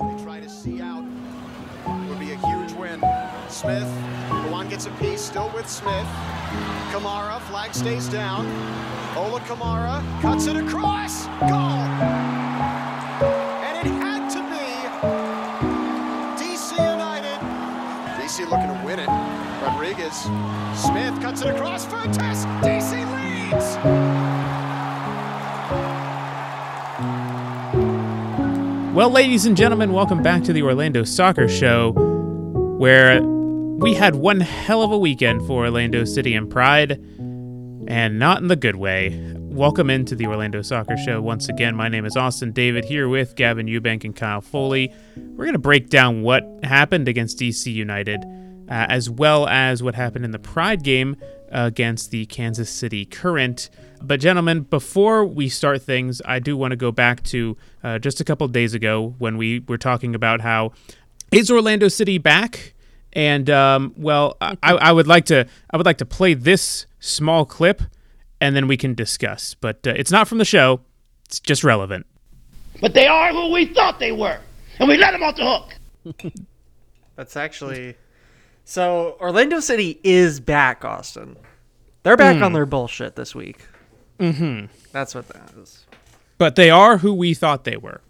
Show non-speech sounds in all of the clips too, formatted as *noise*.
They try to see out. Would be a huge win. Smith, Luan gets a piece, still with Smith. Kamara, flag stays down. Ola Kamara cuts it across. Goal! And it had to be DC United. DC looking to win it. Rodriguez. Smith cuts it across for a test. DC Well, ladies and gentlemen, welcome back to the Orlando Soccer Show, where we had one hell of a weekend for Orlando City and Pride, and not in the good way. Welcome into the Orlando Soccer Show once again. My name is Austin David here with Gavin Ewbank and Kyle Foley. We're going to break down what happened against DC United, uh, as well as what happened in the Pride game against the Kansas City Current. But, gentlemen, before we start things, I do want to go back to uh, just a couple days ago when we were talking about how is Orlando City back? And um, well, I, I would like to I would like to play this small clip, and then we can discuss. But uh, it's not from the show; it's just relevant. But they are who we thought they were, and we let them off the hook. *laughs* That's actually so. Orlando City is back, Austin. They're back on their bullshit this week. Mm-hmm. That's what that is. But they are who we thought they were,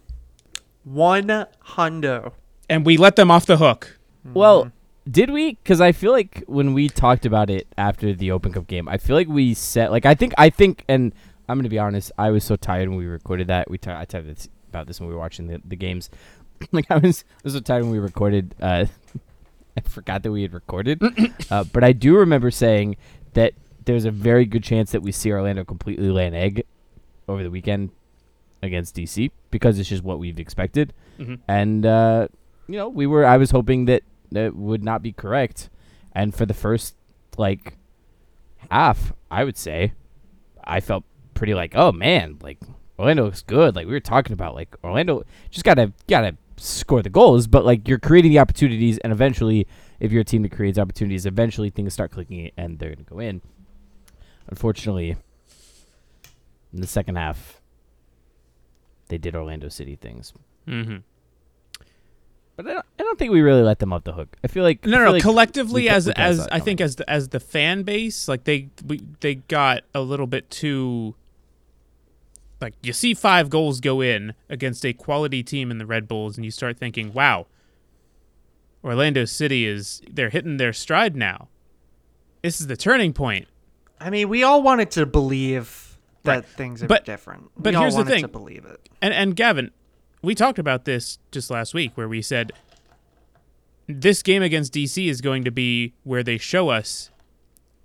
One hundo. and we let them off the hook. Well, did we? Because I feel like when we talked about it after the Open Cup game, I feel like we said like I think I think, and I'm gonna be honest, I was so tired when we recorded that. We ta- I talked about this when we were watching the, the games. *laughs* like I was I was so tired when we recorded. Uh, *laughs* I forgot that we had recorded, *coughs* uh, but I do remember saying that there's a very good chance that we see Orlando completely lay an egg over the weekend against DC because it's just what we've expected. Mhm. And uh, you know, we were I was hoping that that would not be correct. And for the first like half, I would say I felt pretty like, oh man, like Orlando looks good. Like we were talking about, like Orlando just gotta gotta score the goals, but like you're creating the opportunities, and eventually, if you're a team that creates opportunities, eventually things start clicking and they're gonna go in. Unfortunately, in the second half, they did Orlando City things, Mm-hmm. but I don't, I don't think we really let them off the hook. I feel like No, no, feel no. like collectively, as as I think as the, as the fan base, like they we, they got a little bit too. Like you see five goals go in against a quality team in the Red Bulls, and you start thinking, "Wow, Orlando City is they're hitting their stride now. This is the turning point." I mean, we all wanted to believe that Right. things are But- different. but we all here's the wanted thing. to believe it. And and Gavin, we talked about this just last week where we said this game against DC is going to be where they show us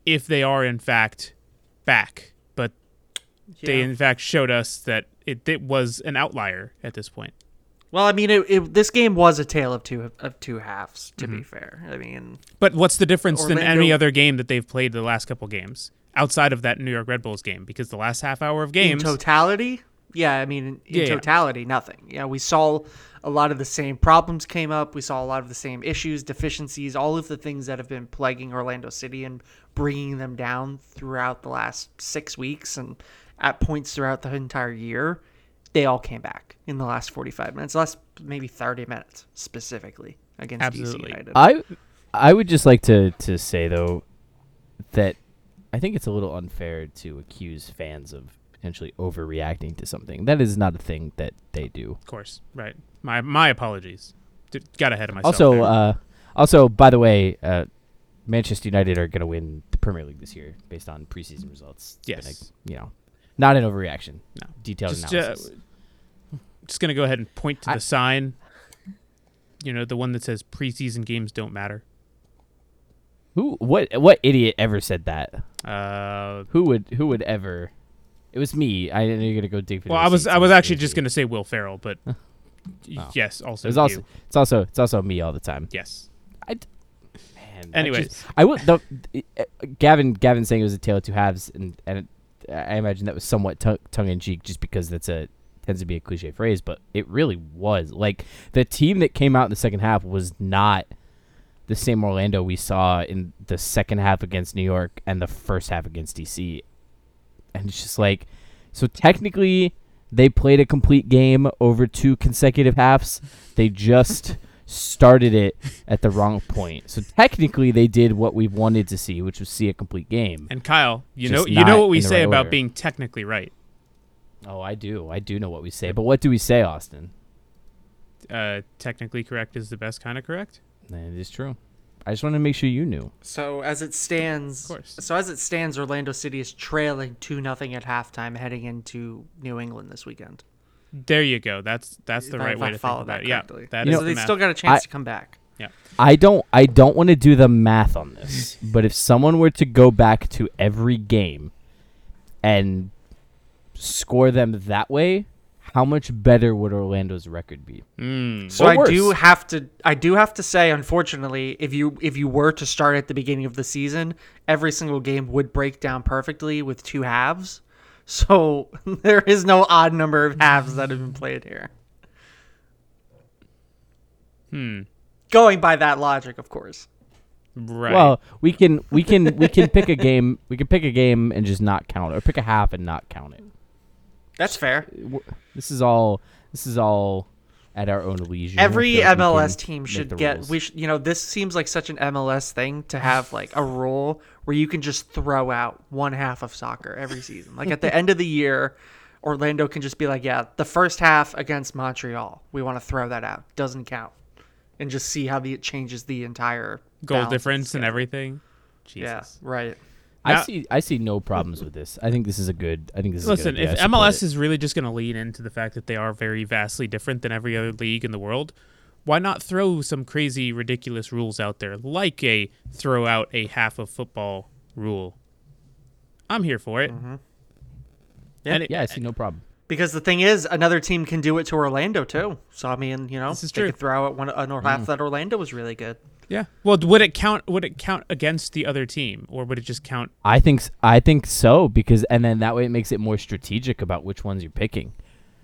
if they are in fact back. But they in fact showed us that it, it was an outlier at this point. Well, I mean, it, it, this game was a tale of two of two halves. To Mm-hmm. be fair, I mean, But what's the difference than any other game that they've played the last couple games outside of that New York Red Bulls game? Because the last half hour of games, in totality, yeah, I mean, in, in Yeah, yeah. totality, nothing. Yeah, we saw a lot of the same problems came up. We saw a lot of the same issues, deficiencies, all of the things that have been plaguing Orlando City and bringing them down throughout the last six weeks and at points throughout the entire year. They all came back in the last 45 minutes, last maybe 30 minutes specifically against Absolutely. DC United. I I would just like to to say though that I think it's a little unfair to accuse fans of potentially overreacting to something. That is not a thing that they do. of course, right? My my apologies. D- got ahead of myself. Also, uh, also by the way, uh, Manchester United are going to win the Premier League this year based on preseason results. It's a- Yes. you know, not an overreaction. No. detailed just, uh, just gonna go ahead and point to I- the sign. You know, the one that says preseason games don't matter. Who what what idiot ever said that? Uh, Who would who would ever? It was me. I know you're gonna go dig for. well, I was. I was actually just gonna say Will Ferrell, but *laughs* Oh. yes, also It was you. also it's also it's also me all the time. yes. I d- man. I Anyways. just- I would the uh, Gavin Gavin saying it was a tale of two halves, and and it, I imagine that was somewhat tongue tongue in cheek, just because that's a tends to be a cliche phrase, but it really was like the team that came out in the second half was not the same Orlando we saw in the second half against New York and the first half against DC, and it's just like so technically They played a complete game over two consecutive halves. They just *laughs* started it at the wrong point. So technically, they did what we wanted to see, which was see a complete game. And Kyle, you Just know you know what we say right about order. being technically right. Oh, I do. I do know what we say. But what do we say, Austin? Uh, technically correct is the best kind of correct. That is true. I just wanted to make sure you knew. So as it stands, Of course. so as it stands, Orlando City is trailing two nothing at halftime, heading into New England this weekend. There you go. That's that's the If right I way to follow think that about it. Yeah, correctly. that You is know- so the they math. still got a chance I- to come back. Yeah. I don't I don't want to do the math on this, *laughs* but if someone were to go back to every game and score them that way, how much better would Orlando's record be? Mm. So I do have to I do have to say unfortunately if you if you were to start at the beginning of the season every single game would break down perfectly with two halves. *laughs* So *laughs* there is no odd number of halves that have been played here. Hmm. Going by that logic, of course. Right. Well, we can we can we can *laughs* pick a game we can pick a game and just not count it, or pick a half and not count it. That's fair. This is all this is all at our own leisure. Every feel like we MLS team should get. rules. We sh- you know this seems like such an MLS thing to have like a rule where you can just throw out one half of soccer every season. Like at the end of the year, Orlando can just be like, yeah, the first half against Montreal, we want to throw that out. Doesn't count, and just see how the, it changes the entire goal balance of difference and everything. Jesus. Yeah, right. I Now- see I see no problems with this. I think this is a good I think this is Listen, a good idea. if MLS it. is really just going to lean into the fact that they are very vastly different than every other league in the world, why not throw some crazy, ridiculous rules out there, like a throw out a half of football rule? I'm here for it. Mm-hmm. And it- yeah, I see no problem. Because the thing is, another team can do it to Orlando too. So I mean, you know, This is they true. could throw out one an or half that Orlando was really good. Yeah. Well, would it count? Would it count against the other team, or would it just count? I think s- I think so because and then that way it makes it more strategic about which ones you're picking.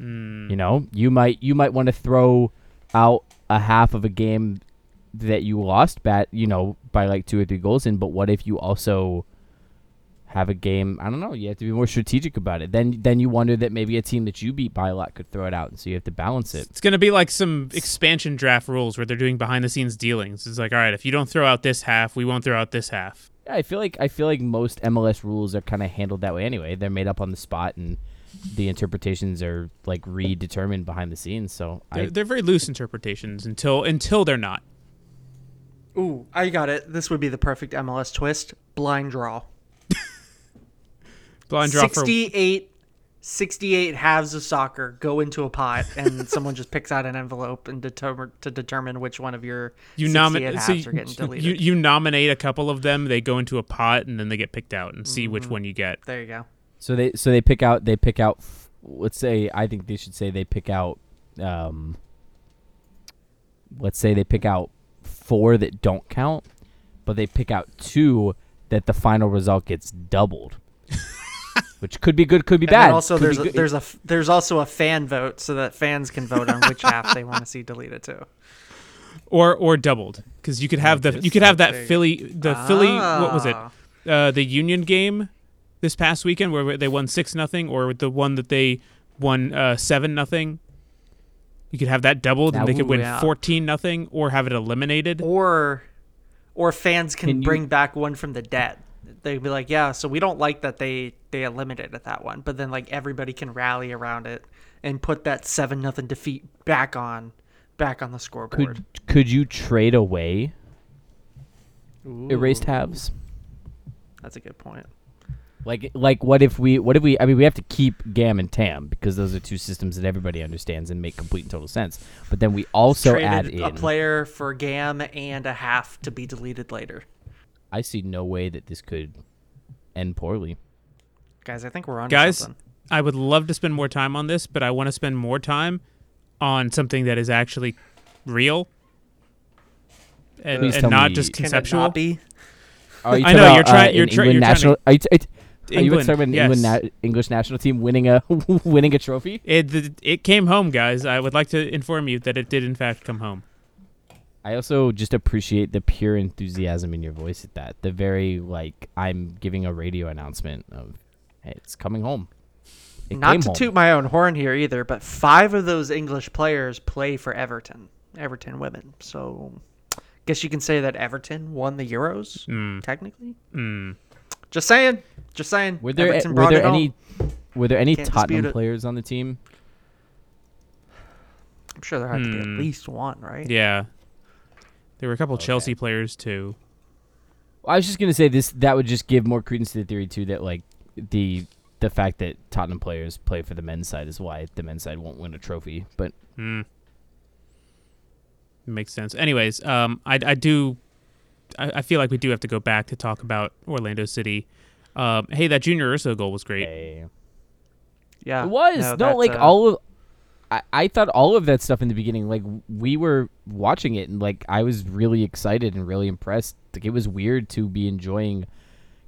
Mm, You know, you might you might want to throw out a half of a game that you lost bat, you know, by like two or three goals in, but what if you also have a game, I don't know, you have to be more strategic about it. Then then you wonder that maybe a team that you beat by a lot could throw it out and so you have to balance it. It's going to be like some expansion draft rules where they're doing behind the scenes dealings. It's like, all right, if you don't throw out this half, we won't throw out this half. Yeah, I feel like I feel like most MLS rules are kind of handled that way anyway. They're made up on the spot and the interpretations are like redetermined behind the scenes. So They're, I they're very loose interpretations until until they're not. Ooh, I got it. This would be the perfect MLS twist. Blind draw. Blind draw for 68, 68 halves of soccer go into a pot, and *laughs* someone just picks out an envelope and determine to determine which one of your you 68 nominate. halves So are you, getting deleted. you you nominate a couple of them. They go into a pot and then they get picked out and see which one you get. there you go. so they so they pick out they pick out let's say I think they should say they pick out um let's say they pick out four that don't count, but they pick out two that the final result gets doubled. *laughs* Which could be good, could be And bad. also, could there's a, there's a f- there's also a fan vote so that fans can vote on which half they want to see deleted too. Or or doubled because you could have the you could have that There Philly the Philly what was it Ah. uh, the Union game this past weekend where they won six nothing or the one that they won uh, seven nothing. You could have that doubled Now, and they could ooh, win yeah. fourteen nothing or have it eliminated. Or, or fans can, Can you- bring back one from the dead. They'd be like, yeah, so we don't like that they they eliminated that one, but then like everybody can rally around it and put that seven nothing defeat back on, back on the scoreboard. could could you trade away erased halves? That's a good point. Like like what if we what if we I mean we have to keep GAM and TAM because those are two systems that everybody understands and make complete and total sense. But then we also add in a player for GAM and a half to be deleted later. I see no way that this could end poorly. Guys, I think we're on Guys, something. I would love to spend more time on this, but I want to spend more time on something that is actually real and, and tell not me- just Can it conceptual. not be? You I know, about, you're trying- uh, you're an try- England you're trying to- national. Are you, t- it, are you England, talking about England yes. na- English national team winning a *laughs* winning a trophy? It th- it came home, guys. I would like to inform you that it did in fact come home. I also just appreciate the pure enthusiasm in your voice at that. The very like I'm giving a radio announcement of, hey, it's coming home. it Not to home. toot my own horn here either, but five of those English players play for Everton, Everton women. So, guess you can say that Everton won the Euros, technically. Just saying. Just saying. Were there Everton were there it any home. were there any Can't dispute Tottenham players on the team? I'm sure there had to be at Hmm. least one, right? Yeah. There were a couple Chelsea players too. I was just gonna say this. That would just give more credence to the theory too that like the the fact that Tottenham players play for the men's side is why the men's side won't win a trophy. But mm. Makes sense. Anyways, um, I, I do, I, I feel like we do have to go back to talk about Orlando City. Um, hey, that Junior Urso goal was great. hey, Yeah. it was no, that, like uh, all of. I, I thought all of that stuff in the beginning, like we were watching it, and like I was really excited and really impressed. Like it was weird to be enjoying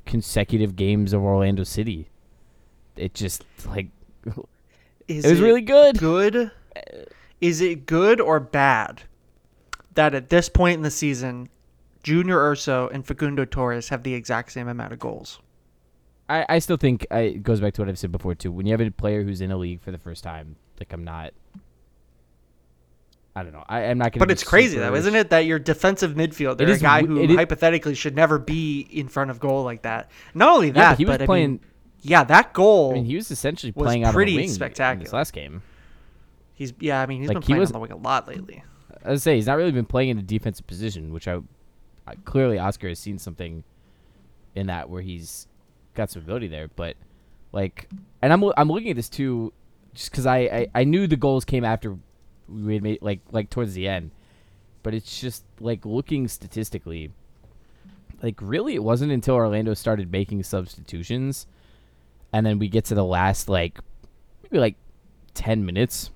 consecutive games of Orlando City. It just like *laughs* Is it was really good. Good. Uh, Is it good or bad that at this point in the season, Junior Urso and Facundo Torres have the exact same amount of goals? I, I still think I, it goes back to what I've said before too. When you have a player who's in a league for the first time, like I'm not. I don't know. I, I'm not going. To. But it's crazy though, isn't it, that your defensive midfielder, It a guy who is- hypothetically should never be in front of goal like that. Not only Yeah, that, but he was I playing. mean, yeah, that goal. I mean, he was essentially was playing out pretty of the wing in spectacular. this last game. he's yeah, I mean, he's like, been he playing was- on the wing a lot lately. I would say he's not really been playing in a defensive position, which I, I clearly Oscar has seen something in that where he's got some ability there. But like, and I'm I'm looking at this too, just because I, I I knew the goals came after we had made like like towards the end, but it's just like looking statistically, like really it wasn't until Orlando started making substitutions, and then we get to the last like maybe like ten minutes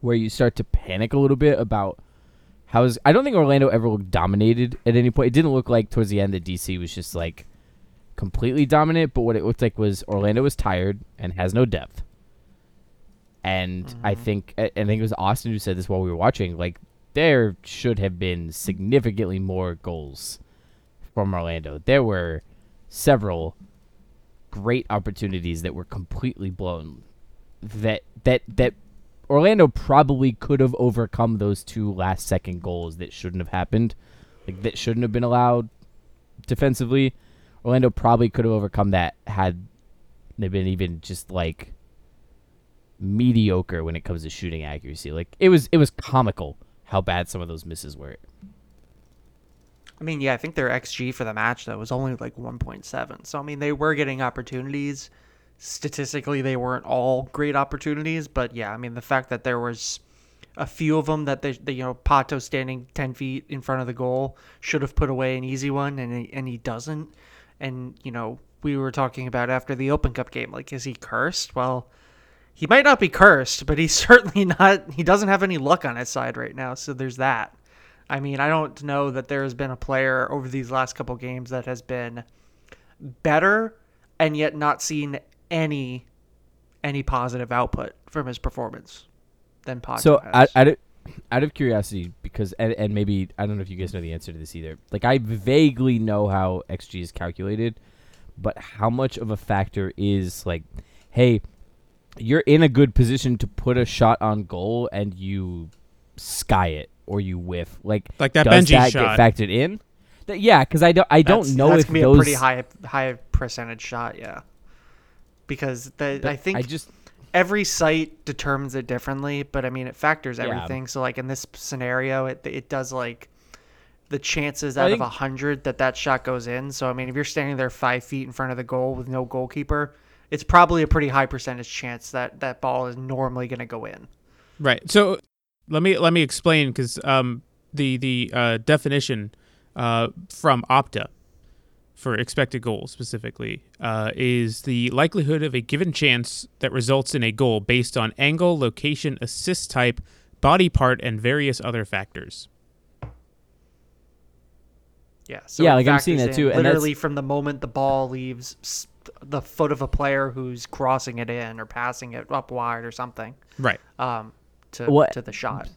where you start to panic a little bit about how is I don't think Orlando ever looked dominated at any point. It didn't look like towards the end that DC was just like completely dominant, but what it looked like was Orlando was tired and has no depth. And I mm-hmm. think I I think it was Austin who said this while we were watching, like there should have been significantly more goals from Orlando. There were several great opportunities that were completely blown that that that Orlando probably could have overcome those two last second goals that shouldn't have happened. Like that shouldn't have been allowed defensively. Orlando probably could have overcome that had they been even just like mediocre when it comes to shooting accuracy. Like it was it was comical how bad some of those misses were. I mean, yeah, I think their XG for the match though was only like 1.7. So I mean, they were getting opportunities. Statistically, they weren't all great opportunities, but yeah, I mean, the fact that there was a few of them that they, they you know, Pato standing 10 feet in front of the goal should have put away an easy one, and he, and he doesn't. And you know, we were talking about after the Open Cup game, like, is he cursed? Well, he might not be cursed, but he's *laughs* certainly not. He doesn't have any luck on his side right now, so there's that. I mean, I don't know that there has been a player over these last couple games that has been better and yet not seen any any positive output from his performance than Pato So out of out of curiosity, because and, and maybe I don't know if you guys know the answer to this either. Like I vaguely know how XG is calculated, but how much of a factor is like, hey, you're in a good position to put a shot on goal and you sky it or you whiff. Like Like that does Benji that shot. get factored in? That, yeah, because I don't I don't That's- know that's if gonna be those a pretty high high percentage shot, yeah. Because the, I think I just every site determines it differently, but I mean it factors Yeah. everything. So like in this scenario, it it does like the chances I out of a hundred that that shot goes in. So I mean, if you're standing there five feet in front of the goal with no goalkeeper, it's probably a pretty high percentage chance that that ball is normally going to go in. Right. So let me let me explain because um, the the uh, definition uh, from Opta for expected goal specifically uh, is the likelihood of a given chance that results in a goal based on angle, location, assist type, body part, and various other factors. Yeah. So Yeah, like, I'm seeing that too, and Literally from the moment the ball leaves s- the foot of a player who's crossing it in or passing it up wide or something Right. um, to What- to the shot.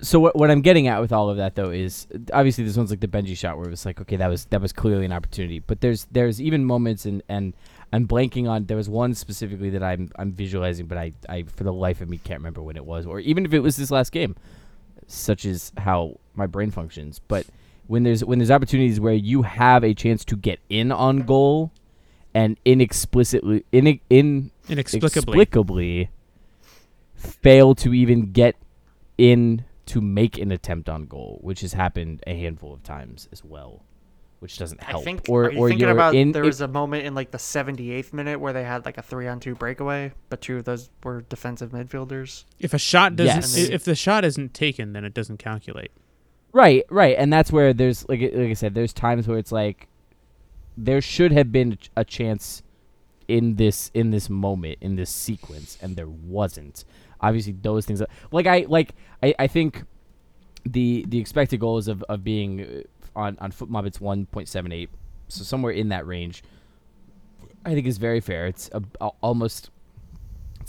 So what what I'm getting at with all of that though is obviously this one's like the Benji shot where it was like okay that was that was clearly an opportunity but there's there's even moments and and I'm blanking on. There was one specifically that I'm I'm visualizing, but I I for the life of me can't remember when it was, or even if it was this last game. Such is how my brain functions. But when there's when there's opportunities where you have a chance to get in on goal, and inexplicitly in in Inexplicably. inexplicably fail to even get in to make an attempt on goal, which has happened a handful of times as well, which doesn't help. I think. or are you or thinking about in there it- was a moment in like the 78th minute where they had like a three-on-two breakaway, but two of those were defensive midfielders. If a shot doesn't, Yes. if the shot isn't taken, then it doesn't calculate. Right, right, and that's where there's like like I said, there's times where it's like there should have been a chance in this in this moment in this sequence, and there wasn't. Obviously, those things like I like I, I think the the expected goals of of being uh, on on FotMob it's one point seven eight, so somewhere in that range. I think is very fair. It's a, a- almost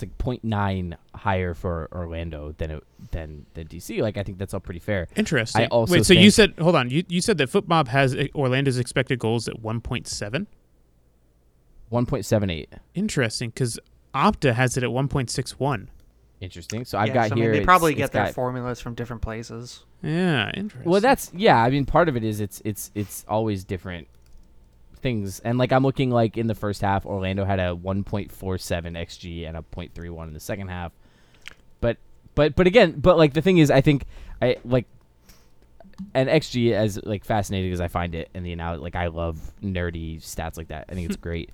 it's like 0.9 higher for Orlando than it than than DC. Like I think that's all pretty fair. Interesting. I also Wait, so you said hold on. You you said that FotMob has uh, Orlando's expected goals at 1.7. 1.78. Interesting, because Opta has it at 1.61. Interesting. So I've Yeah, got so, I here. mean, they probably get their got- formulas from different places. Yeah, interesting. Well, that's yeah. I mean, part of it is it's it's it's always different things, and like I'm looking like in the first half, Orlando had a 1.47 xG and a 0.31 in the second half. But but but again, but like the thing is, I think I like. And XG, as like fascinating as I find it, and the analogy, like I love nerdy stats like that. I think it's *laughs* great,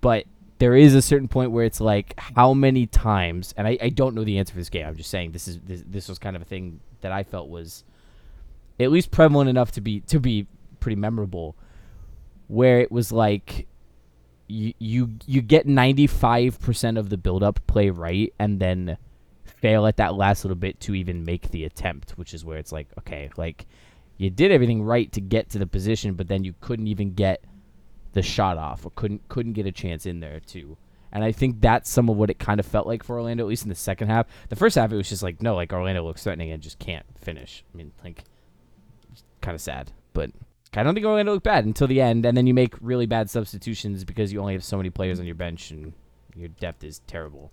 but there is a certain point where it's like how many times, and I, I don't know the answer for this game. I'm just saying this is this, this was kind of a thing that I felt was at least prevalent enough to be to be pretty memorable, where it was like you you you get 95% of the build up play right and then fail at that last little bit to even make the attempt, which is where it's like okay, like you did everything right to get to the position, but then you couldn't even get the shot off or couldn't couldn't get a chance in there too. And I think that's some of what it kind of felt like for Orlando, at least in the second half. The first half, it was just like, no, like Orlando looks threatening and just can't finish. I mean, like, kind of sad. But I don't think we're going to look bad until the end. And then you make really bad substitutions because you only have so many players on your bench and your depth is terrible.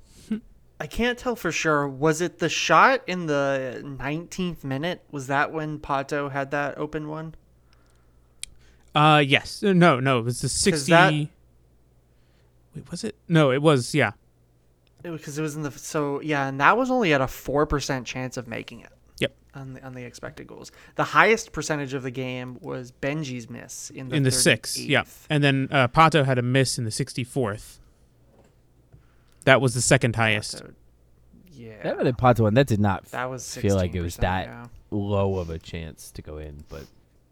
I can't tell for sure. Was it the shot in the 19th minute? Was that when Pato had that open one? Uh, yes. Uh, No, no. It was the 60. that- Wait, was it? No, it was. Yeah. Because it was in the so yeah, and that was only at a four percent chance of making it. Yep. On the on the expected goals, the highest percentage of the game was Benji's miss in the in the sixth. Yeah. And then uh, Pato had a miss in the 64th. That was the second highest. So, yeah, That other Pato one, that did not that was feel like it was that yeah. low of a chance to go in. But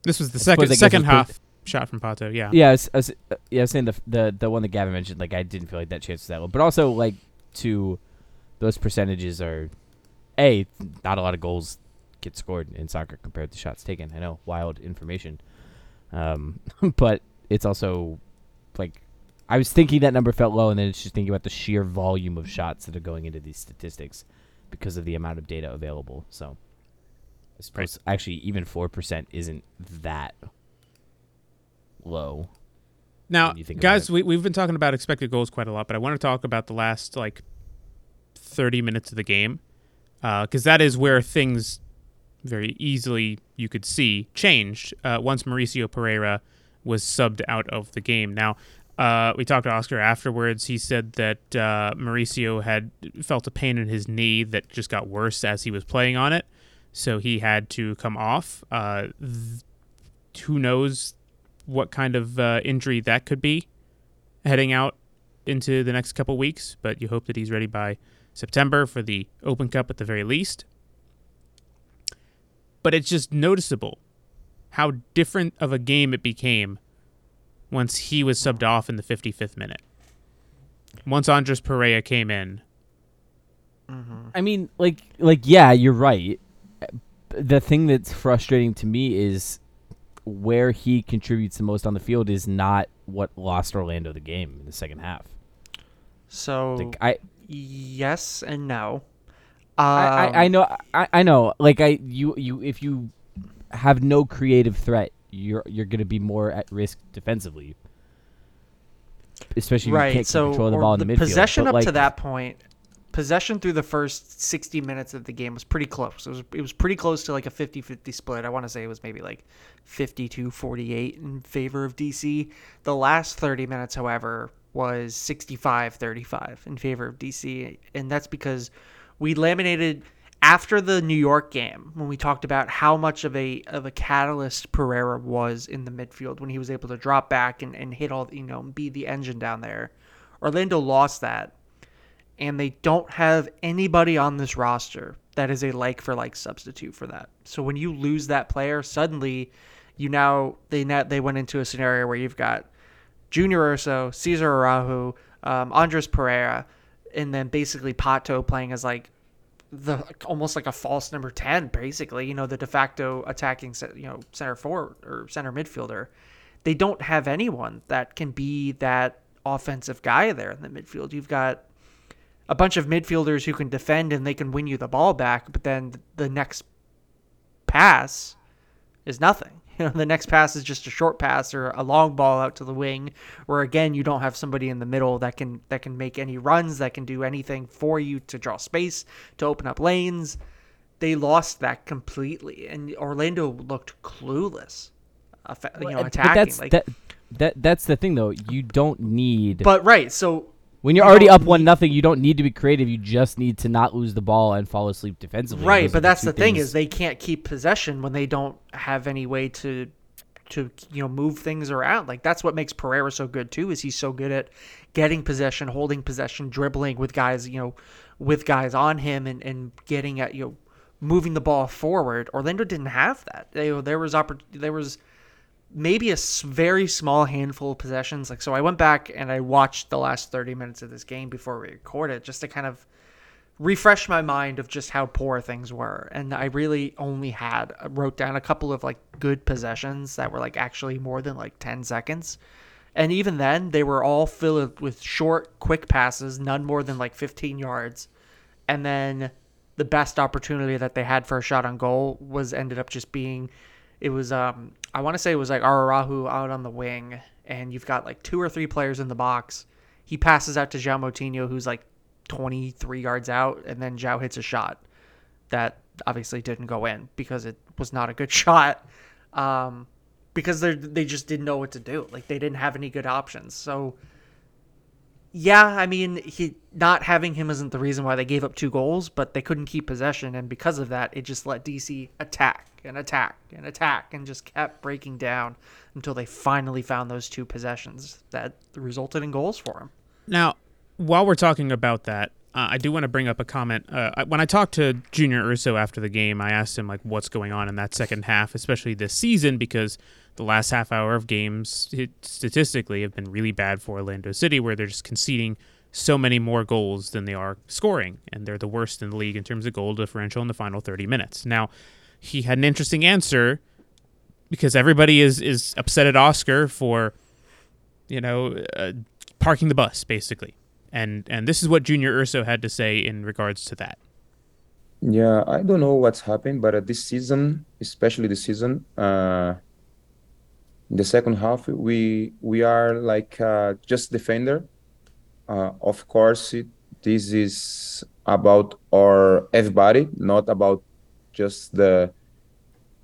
This was the I second second it's pretty- half shot from Pato. Yeah. Yeah, I was, I was, uh, yeah, I was saying the, the the one that Gavin mentioned, like I didn't feel like that chance was that low, but also like to those percentages are a not a lot of goals get scored in soccer compared to shots taken. I know wild information, um, *laughs* but it's also like I was thinking that number felt low, and then it's just thinking about the sheer volume of shots that are going into these statistics because of the amount of data available. So I suppose actually even four percent isn't that low. Now, guys, we, we've been talking about expected goals quite a lot, but I want to talk about the last like 30 minutes of the game because that is where things very easily you could see changed uh, once Mauricio Pereyra was subbed out of the game. Now, uh, we talked to Oscar afterwards. He said that uh, Mauricio had felt a pain in his knee that just got worse as he was playing on it, so he had to come off. Uh, th- who knows what kind of uh, injury that could be heading out into the next couple weeks, but you hope that he's ready by September for the Open Cup at the very least. But it's just noticeable how different of a game it became once he was subbed off in the 55th minute. Once Andres Perea came in, Mm-hmm. I mean, like, like, yeah, you're right. The thing that's frustrating to me is where he contributes the most on the field is not what lost Orlando the game in the second half. So Like, I, yes and no. I, I, I Um, know, I, I know. Like, I, you, you, if you have no creative threat, you're, you're gonna be more at risk defensively. especially if you right. can't So control the ball in the, midfield. possession But, up like, to that point, possession through the first 60 minutes of the game was pretty close. It was it was pretty close to like a 50-50 split. I want to say it was maybe like 52-48 in favor of DC. The last 30 minutes, however, was 65-35 in favor of DC, and that's because we laminated after the New York game when we talked about how much of a of a catalyst Pereyra was in the midfield when he was able to drop back and, and hit all you know be the engine down there. Orlando lost that and they don't have anybody on this roster that is a like for like substitute for that. So when you lose that player, suddenly you now they now they went into a scenario where you've got Junior Urso, Cesar Araujo, um, Andres Perea, and then basically Pato playing as like the almost like a false number 10 basically you know the de facto attacking you know center forward or center midfielder. They don't have anyone that can be that offensive guy there in the midfield. You've got a bunch of midfielders who can defend and they can win you the ball back but then the next pass is nothing you *laughs* know the next pass is just a short pass or a long ball out to the wing where again you don't have somebody in the middle that can that can make any runs that can do anything for you to draw space to open up lanes they lost that completely and Orlando looked clueless uh, you know attacking. but that's like that, that that's the thing though. You don't need but right so when you're already up one nothing. You don't need to be creative. You just need to not lose the ball and fall asleep defensively. Right, but that's the thing things- is they can't keep possession when they don't have any way to to you know move things around. Like that's what makes Pereyra so good too. Is he's so good at getting possession, holding possession, dribbling with guys you know with guys on him and and getting at you know moving the ball forward. Orlando didn't have that. They, there was oppor- there was maybe a very small handful of possessions. Like so, I went back and I watched the last thirty minutes of this game before we recorded just to kind of refresh my mind of just how poor things were. And i really only had uh, wrote down a couple of like good possessions that were like actually more than like 10 seconds. And even then they were all filled with short quick passes none more than like 15 yards. And then the best opportunity that they had for a shot on goal was ended up just being it was um i want to say it was like ararahu out on the wing and you've got like two or three players in the box he passes out to João Moutinho, who's like 23 yards out, and then João hits a shot that obviously didn't go in because it was not a good *laughs* shot. Um, because they they just didn't know what to do. Like they didn't have any good options. So yeah, I mean, he not having him isn't the reason why they gave up two goals, but they couldn't keep possession, and because of that, it just let DC attack and attack and attack and just kept breaking down until they finally found those two possessions that resulted in goals for him. Now, while we're talking about that, uh, I do want to bring up a comment. Uh, when I talked to Junior Urso after the game, I asked him like what's going on in that second half, especially this season, because the last half hour of games statistically have been really bad for Orlando City, where they're just conceding so many more goals than they are scoring, and they're the worst in the league in terms of goal differential in the final 30 minutes. Now, he had an interesting answer because everybody is is upset at Oscar for you know uh, parking the bus basically and and this is what junior urso had to say in regards to that Yeah, I don't know what's happened, but uh, this season, especially this season, uh, the second half, we we are like uh, just defender. Uh, of course, it, this is about our everybody, not about just the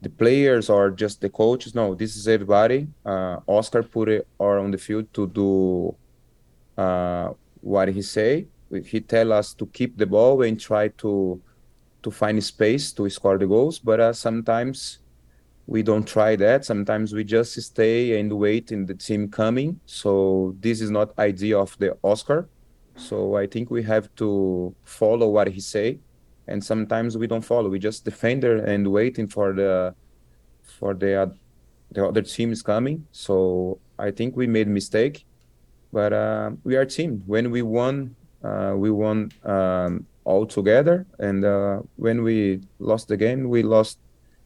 the players or just the coaches. No, this is everybody. Uh, Oscar put it all on the field to do uh, what he say. He tell us to keep the ball and try to to find space to score the goals. But uh, sometimes we don't try that. Sometimes we just stay and wait in the team coming. So this is not idea of the Oscar. So I think we have to follow what he say, and sometimes we don't follow. We just defender and waiting for the for the the other team is coming. So I think we made mistake, but uh, we are team. When we won, uh, we won um, all together, and uh, when we lost the game, we lost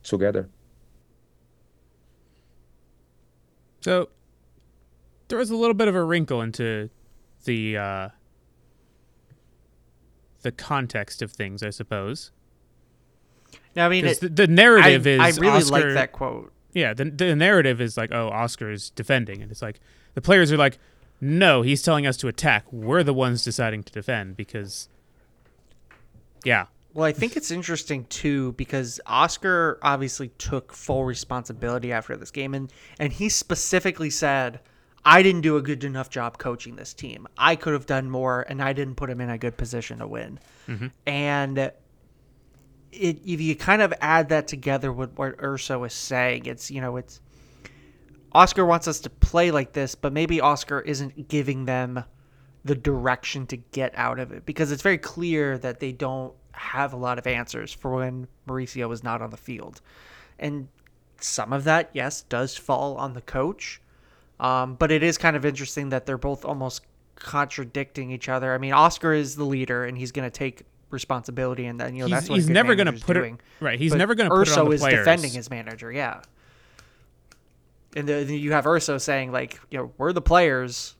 together. so there was a little bit of a wrinkle into the uh the context of things i suppose Now, I mean it, the, the narrative I, is I really Oscar, like that quote. yeah the, the narrative is like oh oscar's defending and it's like the players are like no, he's telling us to attack. We're the ones deciding to defend because, yeah, Well, I think it's interesting too because Oscar obviously took full responsibility after this game, and and he specifically said, "I didn't do a good enough job coaching this team. I could have done more, and I didn't put him in a good position to win." Mm-hmm. And it, if you kind of add that together with what Urso is saying, it's you know it's Oscar wants us to play like this, but maybe Oscar isn't giving them the direction to get out of it because it's very clear that they don't have a lot of answers for when Mauricio is not on the field. And some of that, yes, does fall on the coach. Um, but it is kind of interesting that they're both almost contradicting each other. I mean, Oscar is the leader and he's going to take responsibility, and then you know he's, that's what he's never going to put doing. it right. He's But never going to put it on the is players. defending his manager, yeah. And then you have Urso saying like, you know, we're the players.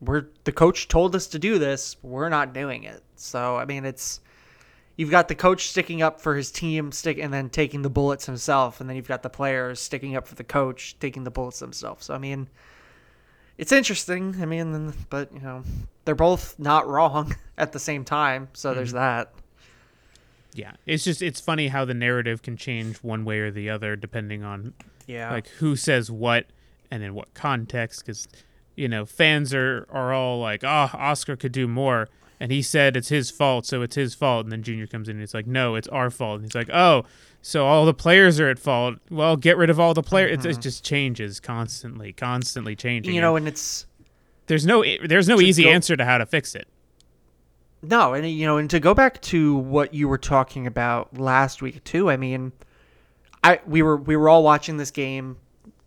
We're the coach told us to do this. We're not doing it. So I mean, it's you've got the coach sticking up for his team, stick, and then taking the bullets himself, and then you've got the players sticking up for the coach, taking the bullets themselves. So I mean, it's interesting. I mean, but you know, they're both not wrong *laughs* at the same time. So there's mm-hmm. that. Yeah, it's just it's funny how the narrative can change one way or the other depending on Yeah. like who says what and in what context because you know fans are are all like oh oscar could do more and he said it's his fault so it's his fault and then junior comes in and he's like no it's our fault and he's like oh so all the players are at fault well get rid of all the players it, it just changes constantly constantly changing Mm-hmm. you know, and and it's there's no there's no easy go- answer to how to fix it No, and you know, and to go back to what you were talking about last week too. I mean, I we were we were all watching this game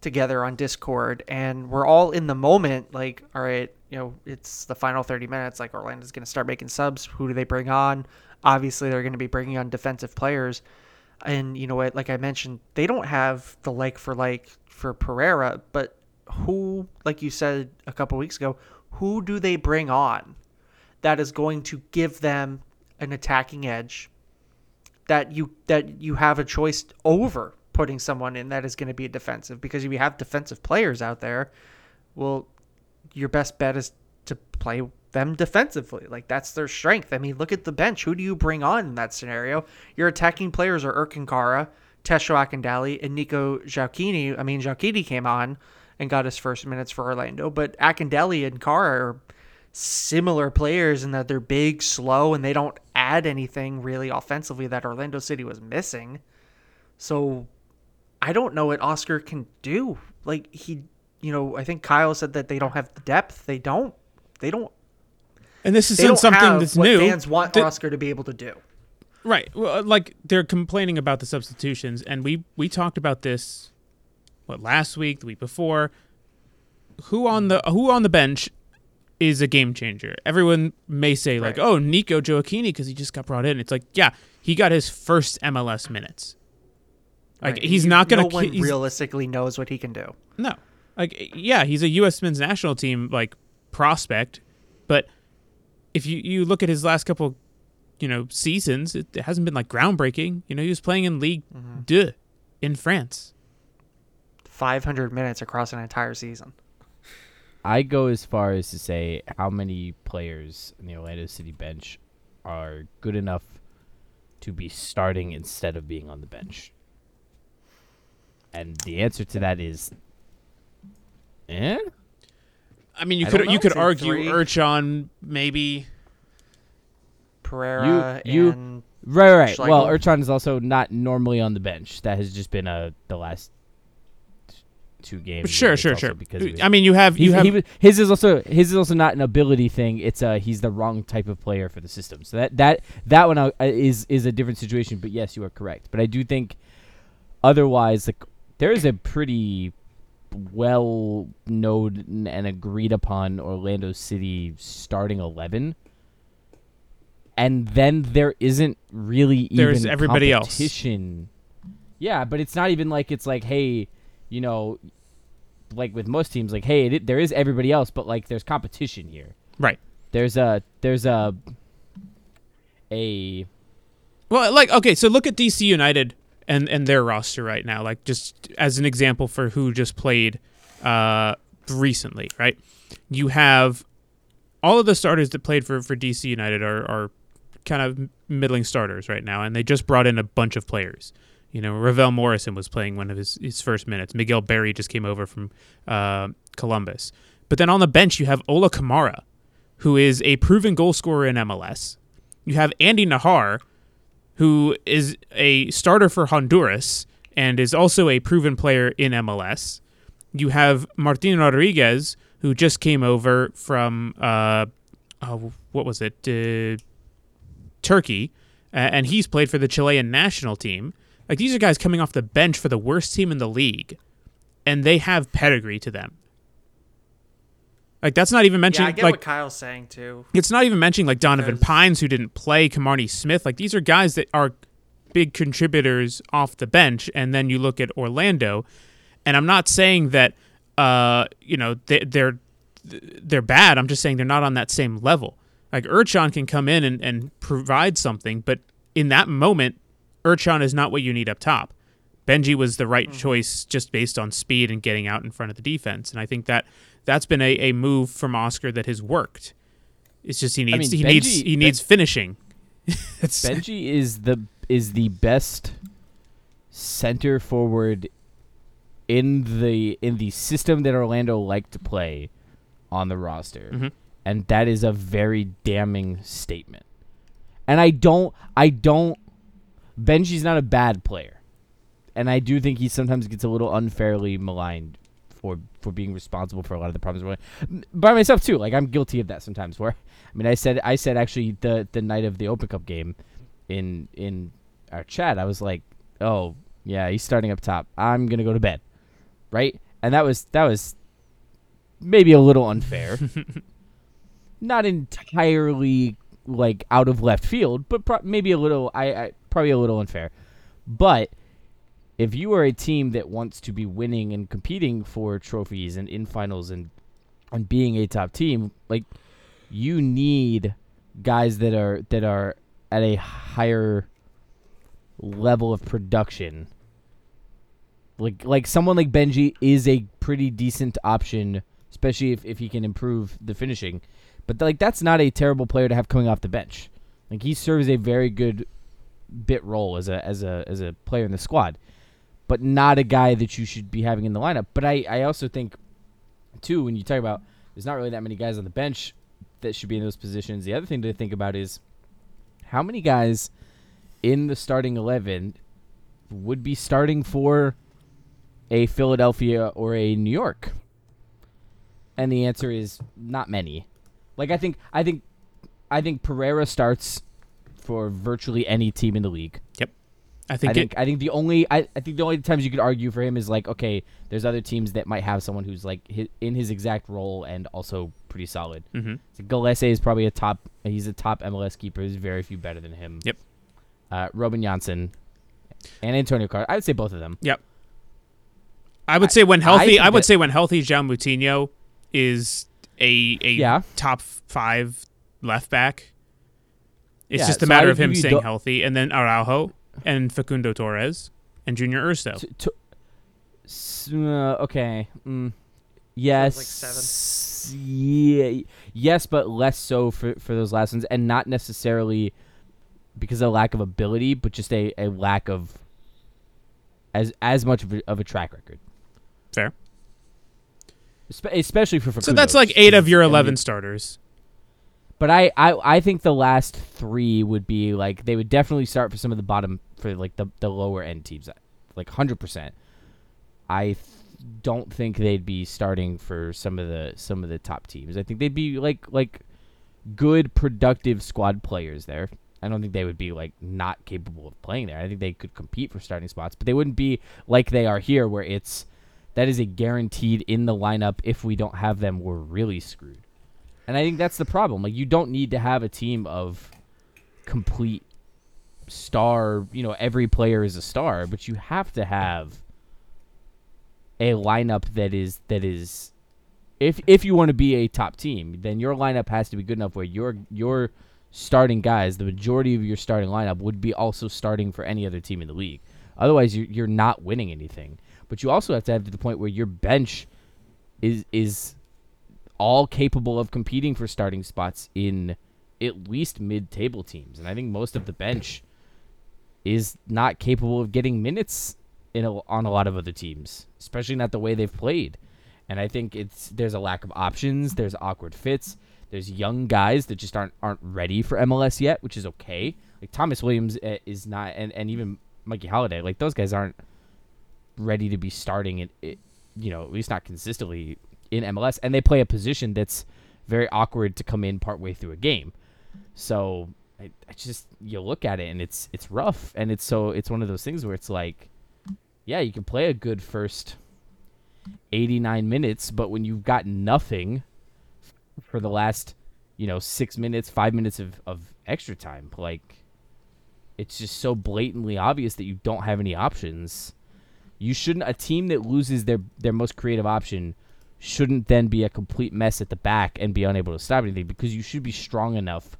together on Discord, and we're all in the moment. Like, all right, you know, it's the final thirty minutes. Like, Orlando's going to start making subs. Who do they bring on? Obviously, they're going to be bringing on defensive players, and you know what? Like I mentioned, they don't have the like for like for Pereyra, but who, like you said a couple weeks ago, who do they bring on? that is going to give them an attacking edge that you that you have a choice over putting someone in that is going to be defensive because if you have defensive players out there well your best bet is to play them defensively like that's their strength i mean look at the bench who do you bring on in that scenario your attacking players are Ercan Kara, Tesho Akindele, and Nico Gioacchini. I mean, Gioacchini came on and got his first minutes for Orlando, but Akindele and Kara are similar players in that they're big, slow, and they don't add anything really offensively that Orlando City was missing. So I don't know what Oscar can do. Like he, you know, I think Kyle said that they don't have the depth. They don't. They don't. and this isn't something that's new fans want Th- Oscar to be able to do. Right. Well, uh, like they're complaining about the substitutions, and we we talked about this, what last week, the week before. Who on the who on the bench is a game changer? Everyone may say like, Right. "Oh, Nico Gioacchini because he just got brought in." It's like, yeah, he got his first MLS minutes. Like Right. he's You- not gonna No one realistically knows what he can do. no. Like yeah, he's a U.S. men's national team like prospect, but if you you look at his last couple, you know, seasons, it, it hasn't been like groundbreaking. You know, he was playing in League Mm-hmm. Deux in France. 500 minutes across an entire season. I go as far as to say how many players in the Orlando City bench are good enough to be starting instead of being on the bench. And the answer to that is eh? I mean, you I could you could Say argue three. Ercan maybe. Perea you- and Right, right. Well, Schlegel. Ercan is also not normally on the bench. That has just been a the last two games. But sure, sure, sure. Because of I mean, you have you He's, have he, was- his is also his is also not an ability thing. It's uh he's the wrong type of player for the system. So that that that one uh, is is a different situation. But yes, you are correct. But I do think otherwise, like there is a pretty well known and agreed upon Orlando City starting eleven. And then there isn't really There's even everybody else. Yeah, but it's not even like it's like, hey, you know, like with most teams, like, hey, it, there is everybody else, but like there's competition here. right. There's a there's a a Well, like okay, so look at DC United and and their roster right now. Like just as an example for who just played uh recently, right? You have all of the starters that played for, for DC United are, are kind of middling starters right now, and they just brought in a bunch of players. You know, Ravel Morrison was playing one of his, his first minutes. Miguel Berry just came over from uh, Columbus. But then on the bench, you have Ola Kamara, who is a proven goal scorer in MLS. You have Andy Najar, who is a starter for Honduras and is also a proven player in MLS. You have Martin Rodriguez, who just came over from, uh, oh, what was it, uh, Turkey, uh, and he's played for the Chilean national team. Like these are guys coming off the bench for the worst team in the league, and they have pedigree to them. Like that's not even Yeah, mentioning I get like what Kyle's saying too. it's not even mentioning like Donovan Because- Pines who didn't play, Kimarni Smith. Like these are guys that are big contributors off the bench, and then you look at Orlando, and I'm not saying that uh you know they, they're they're bad. I'm just saying they're not on that same level. Like Ercan can come in and, and provide something, but in that moment, Ercan is not what you need up top. Benji was the right choice just based on speed and getting out in front of the defense, and I think that that's been a, a move from Oscar that has worked. It's just he needs mean, he needs Benji- he needs finishing. *laughs* Benji is the is the best center forward in the in the system that Orlando like to play on the roster. Mhm. And that is a very damning statement. And I don't I don't Benji's not a bad player. And I do think he sometimes gets a little unfairly maligned for for being responsible for a lot of the problems by myself too. Like I'm guilty of that sometimes. Where *laughs* I mean, I said I said actually the the night of the Open Cup game in in our chat, I was like, oh yeah, he's starting up top. I'm gonna go to bed, right? And that was that was maybe a little unfair. *laughs* Not entirely like out of left field, but pro- maybe a little. I, I probably a little unfair, but if you are a team that wants to be winning and competing for trophies and in finals and and being a top team, like you need guys that are that are at a higher level of production. Like like someone like Benji is a pretty decent option, especially if, if he can improve the finishing. But like that's not a terrible player to have coming off the bench. Like he serves a very good bit role as a as a as a player in the squad, but not a guy that you should be having in the lineup. But I I also think too when you talk about there's not really that many guys on the bench that should be in those positions. The other thing to think about is how many guys in the starting 11 would be starting for a Philadelphia or a New York? And the answer is not many. Like I think I think I think Pereyra starts for virtually any team in the league. I I think, think it, I think the only I, I think the only times you could argue for him is like okay, there's other teams that might have someone who's like hi in his exact role and also pretty solid. Mhm. So Gallese is probably a top. He's a top MLS keeper. There's very few better than him. Yep. Uh, Robin Jansson and Antonio Carlos. I would say both of them. Yep. I would say when healthy, think I, would that- say when healthy, João Moutinho is a a Yeah. top five left back. It's Yeah, just a so matter of him staying healthy, and then Araujo and Facundo Torres and Junior Urso. T- t- s- uh, okay. Mm. Yes. like seven. Yeah. Yes, but less so for for those last ones, and not necessarily because of lack of ability, but just a, a lack of as as much of a, of a track record, Fair. Espe- especially for Facundo. So that's like eight of your I mean, eleven starters. But I, I I think the last three would be like they would definitely start for some of the bottom for like the the lower end teams, like hundred percent. I th- don't think they'd be starting for some of the some of the top teams. I think they'd be like like good productive squad players there. I don't think they would be like not capable of playing there. I think they could compete for starting spots, but they wouldn't be like they are here, where it's that is a guaranteed in the lineup. If we don't have them, we're really screwed. And I think that's the problem. Like you don't need to have a team of complete star, you know, every player is a star, but you have to have a lineup that is that is if if you want to be a top team, then your lineup has to be good enough where your your starting guys, the majority of your starting lineup would be also starting for any other team in the league. Otherwise, you're, you're not winning anything. But you also have to have to the point where your bench is is all capable of competing for starting spots in at least mid-table teams, and I think most of the bench is not capable of getting minutes in a, on a lot of other teams, especially not the way they've played. And I think it's there's a lack of options, there's awkward fits, there's young guys that just aren't aren't ready for MLS yet, which is okay. Like Thomas Williams eh, is not, and, and even Mikey Halliday, like those guys aren't ready to be starting it, it you know, at least not consistently in MLS, and they play a position that's very awkward to come in partway through a game. So I, I just you look at it and it's it's rough, and it's so it's one of those things where it's like, yeah, you can play a good first 89 minutes, but when you've got nothing for the last, you know, six minutes, five minutes of, of extra time, like it's just so blatantly obvious that you don't have any options. You shouldn't a team that loses their their most creative option shouldn't then be a complete mess at the back and be unable to stop anything because you should be strong enough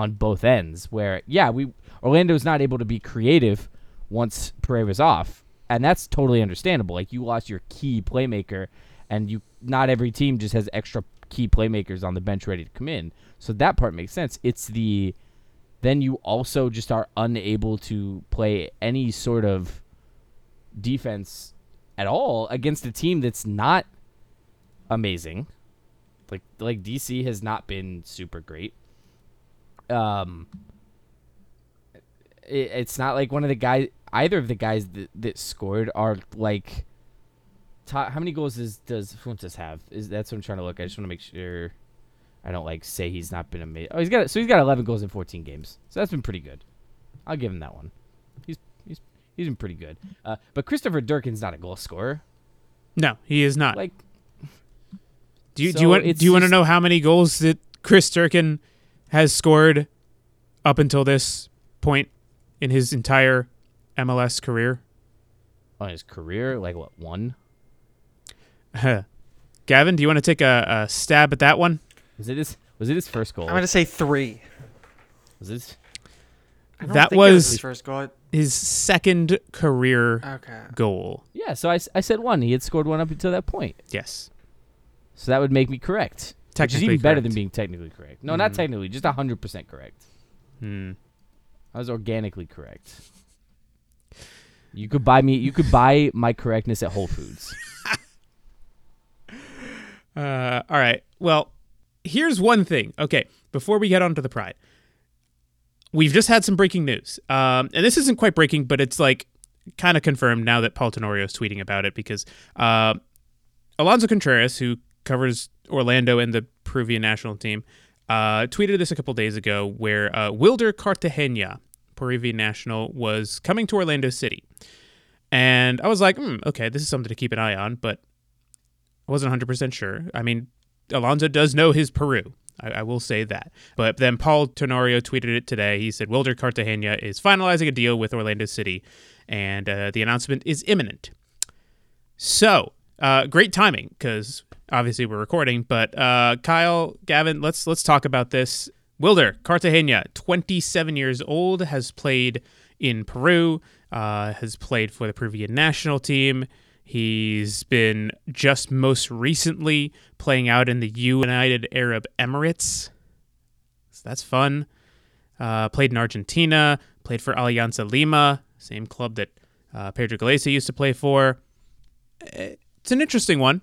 on both ends where yeah, we Orlando's not able to be creative once Pereyra's off. And that's totally understandable. Like you lost your key playmaker and you not every team just has extra key playmakers on the bench ready to come in. So that part makes sense. It's the then you also just are unable to play any sort of defense at all against a team that's not amazing. Like like DC has not been super great. Um it, it's not like one of the guys either of the guys that, that scored are like top, how many goals does does Fountas have? Is that's what I'm trying to look. I just want to make sure I don't like say he's not been amazing. Oh, he's got so he's got 11 goals in 14 games. So that's been pretty good. I'll give him that one. He's he's he's been pretty good. Uh, but Christopher Durkin's not a goal scorer. No, he is not. Like do you do you want do you want to know how many goals that Chris Durkin has scored up until this point in his entire MLS career? on his career, like what one? *laughs* Gavin, do you want to take a, a stab at that one? Was it his was it his first goal? I'm gonna say three. was it? That think it was- his first goal. His second career Okay. goal. Yeah, so I, I said one. He had scored one up until that point. Yes. So that would make me correct. Which is Technically even better than being technically correct. No, not Mhm. technically, just 100% correct. Hmm. I was organically correct. You could buy me you could buy my correctness at Whole Foods. *laughs* Uh, all right. Well, here's one thing. Okay, before we get on to the pride, we've just had some breaking news. Um, and this isn't quite breaking, but it's like kind of confirmed now that Paul Tenorio is tweeting about it because uh, Alonso Contreras, who covers Orlando and the Peruvian national team, uh, tweeted this a couple days ago where uh, Wilder Cartagena, Peruvian national, was coming to Orlando City. And I was like, hmm, okay, this is something to keep an eye on, but I wasn't 100% sure. I mean, Alonso does know his Peru. I, will say that. But then Paul Tenorio tweeted it today. He said Wilder Cartagena is finalizing a deal with Orlando City, and uh, the announcement is imminent. So, uh, great timing because obviously we're recording. But uh, Kyle, Gavin, let's let's talk about this. Wilder Cartagena, 27 years old, has played in Peru, uh, has played for the Peruvian national team. He's been just most recently playing out in the United Arab Emirates. So that's fun. Uh, played in Argentina, played for Alianza Lima, same club that uh, Pedro Gallese used to play for. It's an interesting one.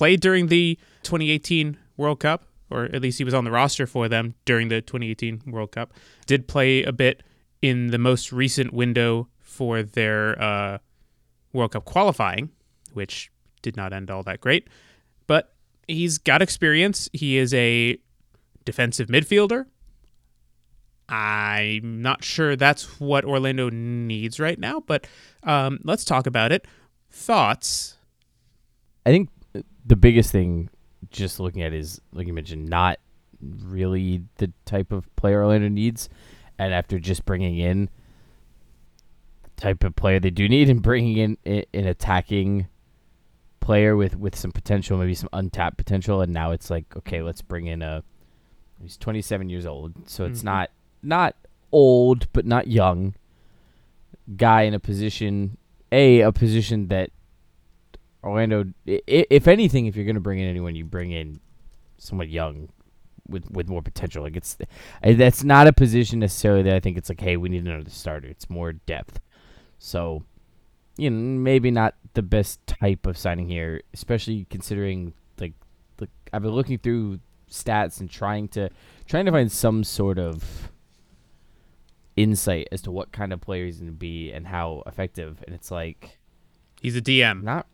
Played during the 2018 World Cup, or at least he was on the roster for them during the 2018 World Cup. Did play a bit in the most recent window for their uh, World Cup qualifying, which did not end all that great. But he's got experience. He is a defensive midfielder. I'm not sure that's what Orlando needs right now, but um, let's talk about it. Thoughts? I think the biggest thing just looking at is like you mentioned not really the type of player Orlando needs. And after just bringing in the type of player they do need and bringing in an attacking player with with some potential maybe some untapped potential. And now it's like okay let's bring in a he's 27 years old. So it's Mhm. not not old but not young guy in a position a a position that Orlando, i- if anything, if you're going to bring in anyone, you bring in someone young with with more potential. Like it's that's not a position necessarily that I think it's like, hey, we need another starter. It's more depth. So, you know, maybe not the best type of signing here, especially considering like the I've been looking through stats and trying to trying to find some sort of insight as to what kind of player he's going to be and how effective. And it's like He's a DM. not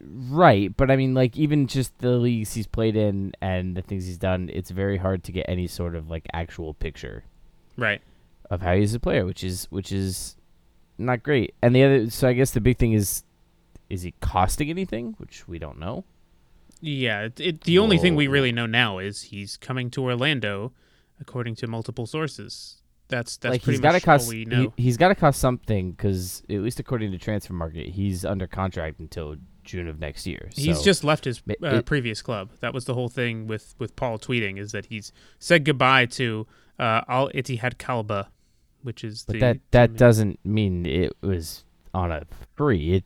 right, but I mean, like even just the leagues he's played in and the things he's done, it's very hard to get any sort of like actual picture Right. of how he's a player, which is which is not great. And the other, so I guess the big thing is, is he costing anything, which we don't know. Yeah. It, it, the only thing we really know now is he's coming to Orlando, according to multiple sources. That's that's like pretty he's got to all cost, we know. he, has got to cost something because at least according to Transfer Market, he's under contract until June of next year. He's So- just left his uh, it- previous club. That was the whole thing with, with Paul tweeting is that he's said goodbye to uh, Al Ittihad Kalba, which is But the that that doesn't mean it was on a free it,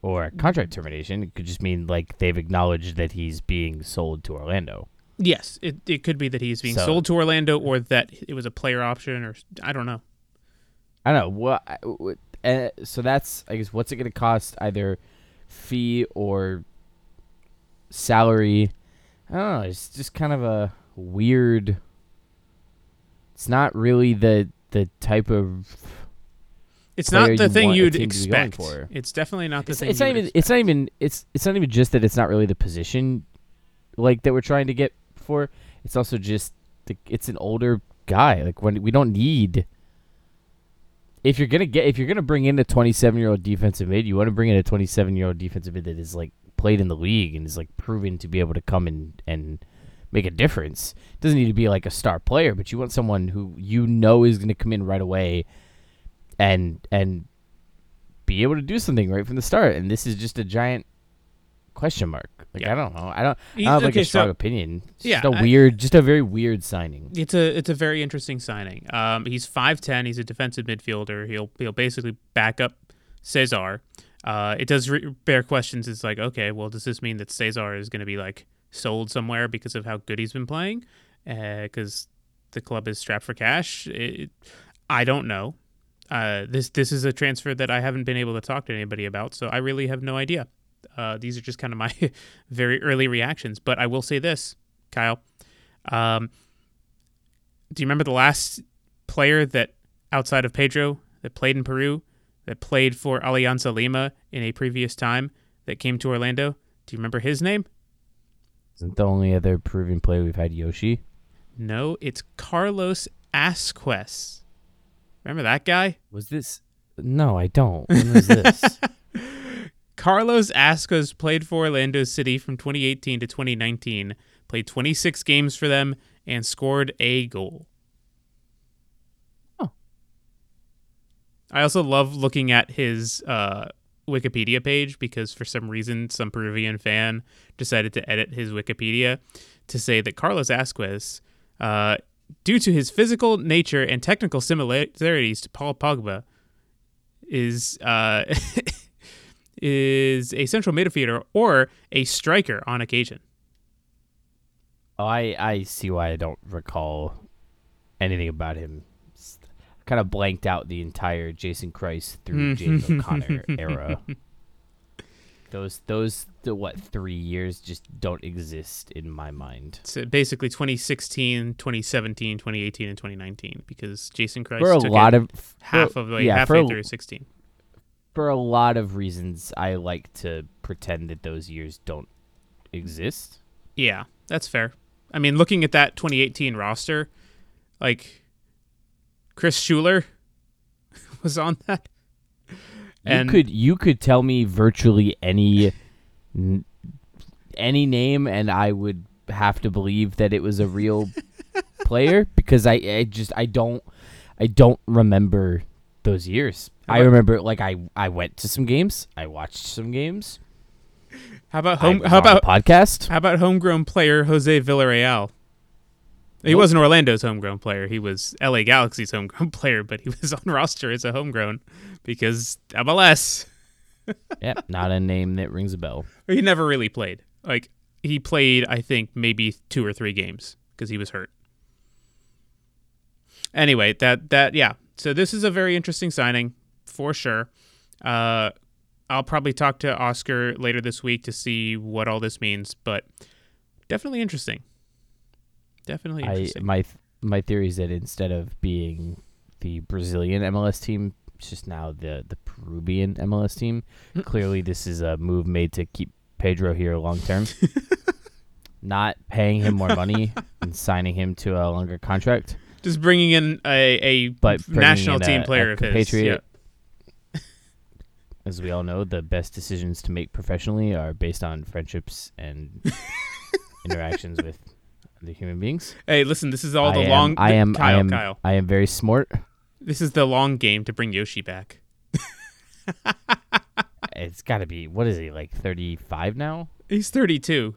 or a contract termination. It could just mean like they've acknowledged that he's being sold to Orlando. yes, it it could be that he's being So- sold to Orlando or that it was a player option or I don't know. I don't know what. I- Uh, so that's I guess what's it going to cost either fee or salary? I don't know. It's just kind of a weird. It's not really the the type of It's not the you thing you'd team to be going expect. for. It's definitely not the it's, thing. it's not even expect. it's not even it's it's not even just that it's not really the position like that we're trying to get for it's also just the, it's an older guy like when we don't need if you're gonna get if you're gonna bring in a 27 year old defensive mid you want to bring in a 27 year old defensive mid that is like played in the league and is like proven to be able to come in and make a difference doesn't need to be like a star player but you want someone who you know is gonna come in right away and and be able to do something right from the start. And this is just a giant question mark. Like Yeah. I don't know. I don't. I don't have like okay, a strong so- opinion. It's Yeah, just a I- weird, just a very weird signing. It's a it's a very interesting signing. Um, he's five ten. He's a defensive midfielder. He'll he'll basically back up Cesar. Uh, it does re- bear questions. It's like, okay, well, does this mean that Cesar is going to be like sold somewhere because of how good he's been playing? Because the club is strapped for cash. It, I don't know. Uh, this this is a transfer that I haven't been able to talk to anybody about, so I really have no idea. Uh, these are just kind of my *laughs* very early reactions. But I will say this, Kyle. Um, do you remember the last player that outside of Pedro that played in Peru, that played for Alianza Lima in a previous time that came to Orlando? Do you remember his name? Isn't the only other Peruvian player we've had Yoshi? No, it's Carlos Ascues. Remember that guy? Was this? No, I don't. When was this? *laughs* Carlos Ascues played for Orlando City from 2018 to 2019, played 26 games for them, and scored a goal. Oh. I also love looking at his uh, Wikipedia page because for some reason some Peruvian fan decided to edit his Wikipedia to say that Carlos Ascues, uh, due to his physical nature and technical similarities to Paul Pogba, is uh, *laughs* is a central midfielder or a striker on occasion. oh, I I see why I don't recall anything about him. I Kind of blanked out the entire Jason Kreis through hmm. James O'Connor *laughs* era. Those those the what three years just don't exist in my mind. So basically 2016, 2017, 2018, and 2019 because Jason Kreis For a took lot of half for- of way, yeah, halfway for a- through 16. For a lot of reasons, I like to pretend that those years don't exist. Yeah, that's fair. I mean, looking at that 2018 roster, like Chris Schuler *laughs* was on that. you could you could tell me virtually any n- any name, and I would have to believe that it was a real *laughs* player because I, I just I don't I don't remember those years. How I about- remember like I I went to some games, I watched some games. how about home? How about podcast? how about homegrown player Jose Villarreal? He Nope. wasn't Orlando's homegrown player. He was LA Galaxy's homegrown *laughs* player, but he was on *laughs* roster as a homegrown because MLS. *laughs* yeah, not a name that rings a bell. He never really played. Like he played, I think maybe two or three games because he was hurt. Anyway, that that yeah. So this is a very interesting signing for sure. Uh, I'll probably talk to Oscar later this week to see what all this means, but definitely interesting. Definitely I interesting. my th- my theory is that instead of being the Brazilian MLS team, it's just now the the Peruvian MLS team. *laughs* Clearly, this is a move made to keep Pedro here long term. *laughs* Not paying him more money and signing him to a longer contract, Just bringing in a, a but national in team a- player a of his. Yeah. *laughs* As we all know, the best decisions to make professionally are based on friendships and *laughs* interactions with other human beings. Hey, listen, this is all I the am, long. I am. Kyle, I am. Kyle. I am very smart. This is the long game to bring Yoshi back. *laughs* It's got to be. What is he like? Thirty-five now? He's 32.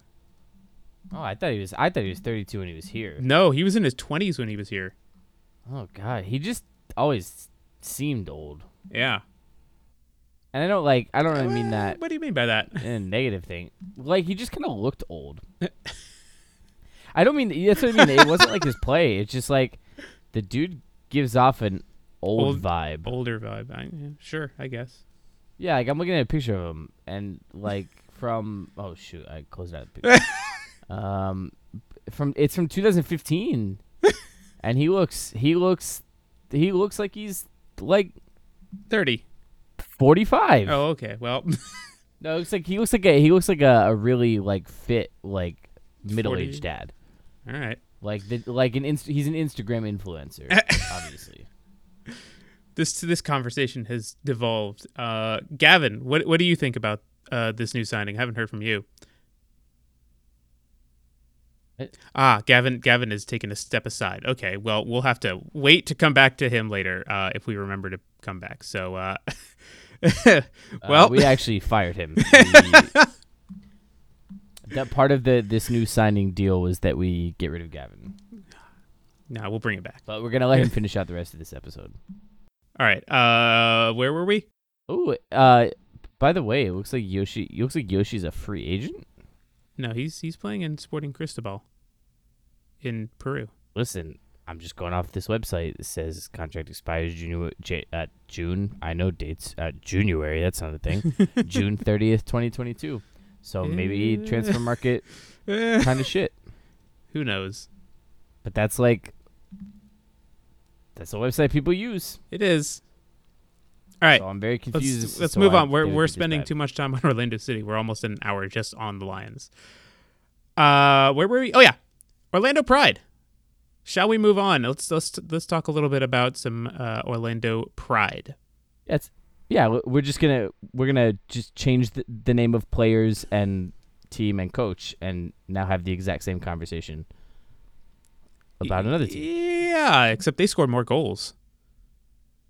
Oh, I thought he was. I thought he was thirty-two when he was here. No, he was in his 20s when he was here. Oh God, he just always seemed old. Yeah. And I don't like. I don't really mean eh, that What do you mean by that? in a negative thing. Like he just kind of looked old. *laughs* I don't mean that's what I mean. It wasn't like his play. It's just like the dude gives off an old, Old- vibe. Older vibe. I, yeah, sure, I guess. Yeah, like I'm looking at a picture of him, and like from oh shoot, I closed out the *laughs* picture. Um, from it's from 2015, *laughs* and he looks he looks he looks like he's like 30. 45. Oh, okay. Well, *laughs* No, it looks like he looks like a he looks like a, a really like fit like middle aged dad. all right. Like the like an inst- he's an Instagram influencer, *laughs* obviously. This this conversation has devolved. Uh, Gavin, what what do you think about uh, this new signing? I haven't heard from you. Ah, Gavin. Gavin is taking a step aside. Okay, well, we'll have to wait to come back to him later uh, if we remember to come back. So, uh, *laughs* Uh, well, we actually fired him. *laughs* That part of the this new signing deal was that we get rid of Gavin, no, we'll bring it back. but we're gonna let him *laughs* finish out the rest of this episode. All right. Uh, where were we? Oh, uh, by the way, it looks like Yoshi. It looks like Yoshi's a free agent. No, he's he's playing in Sporting Cristobal in Peru. Listen, I'm just going off this website. It says contract expires June. Uh, June. I know dates. Uh, January. That's not a thing. *laughs* June 30th, 2022. So maybe transfer market Eh, kind of shit. Who knows? But that's like that's the website people use. It is. All right. So I'm very confused. let's let's move on. We're we're spending too much time on *laughs* Orlando City. We're almost an hour just on the Lions. Uh, where were we? Oh yeah, Orlando Pride. Shall we move on? Let's let's let's talk a little bit about some uh, Orlando Pride. That's yeah. We're just gonna we're gonna just change the, the name of players and team and coach, and now have the exact same conversation about another team. Yeah, except they scored more goals.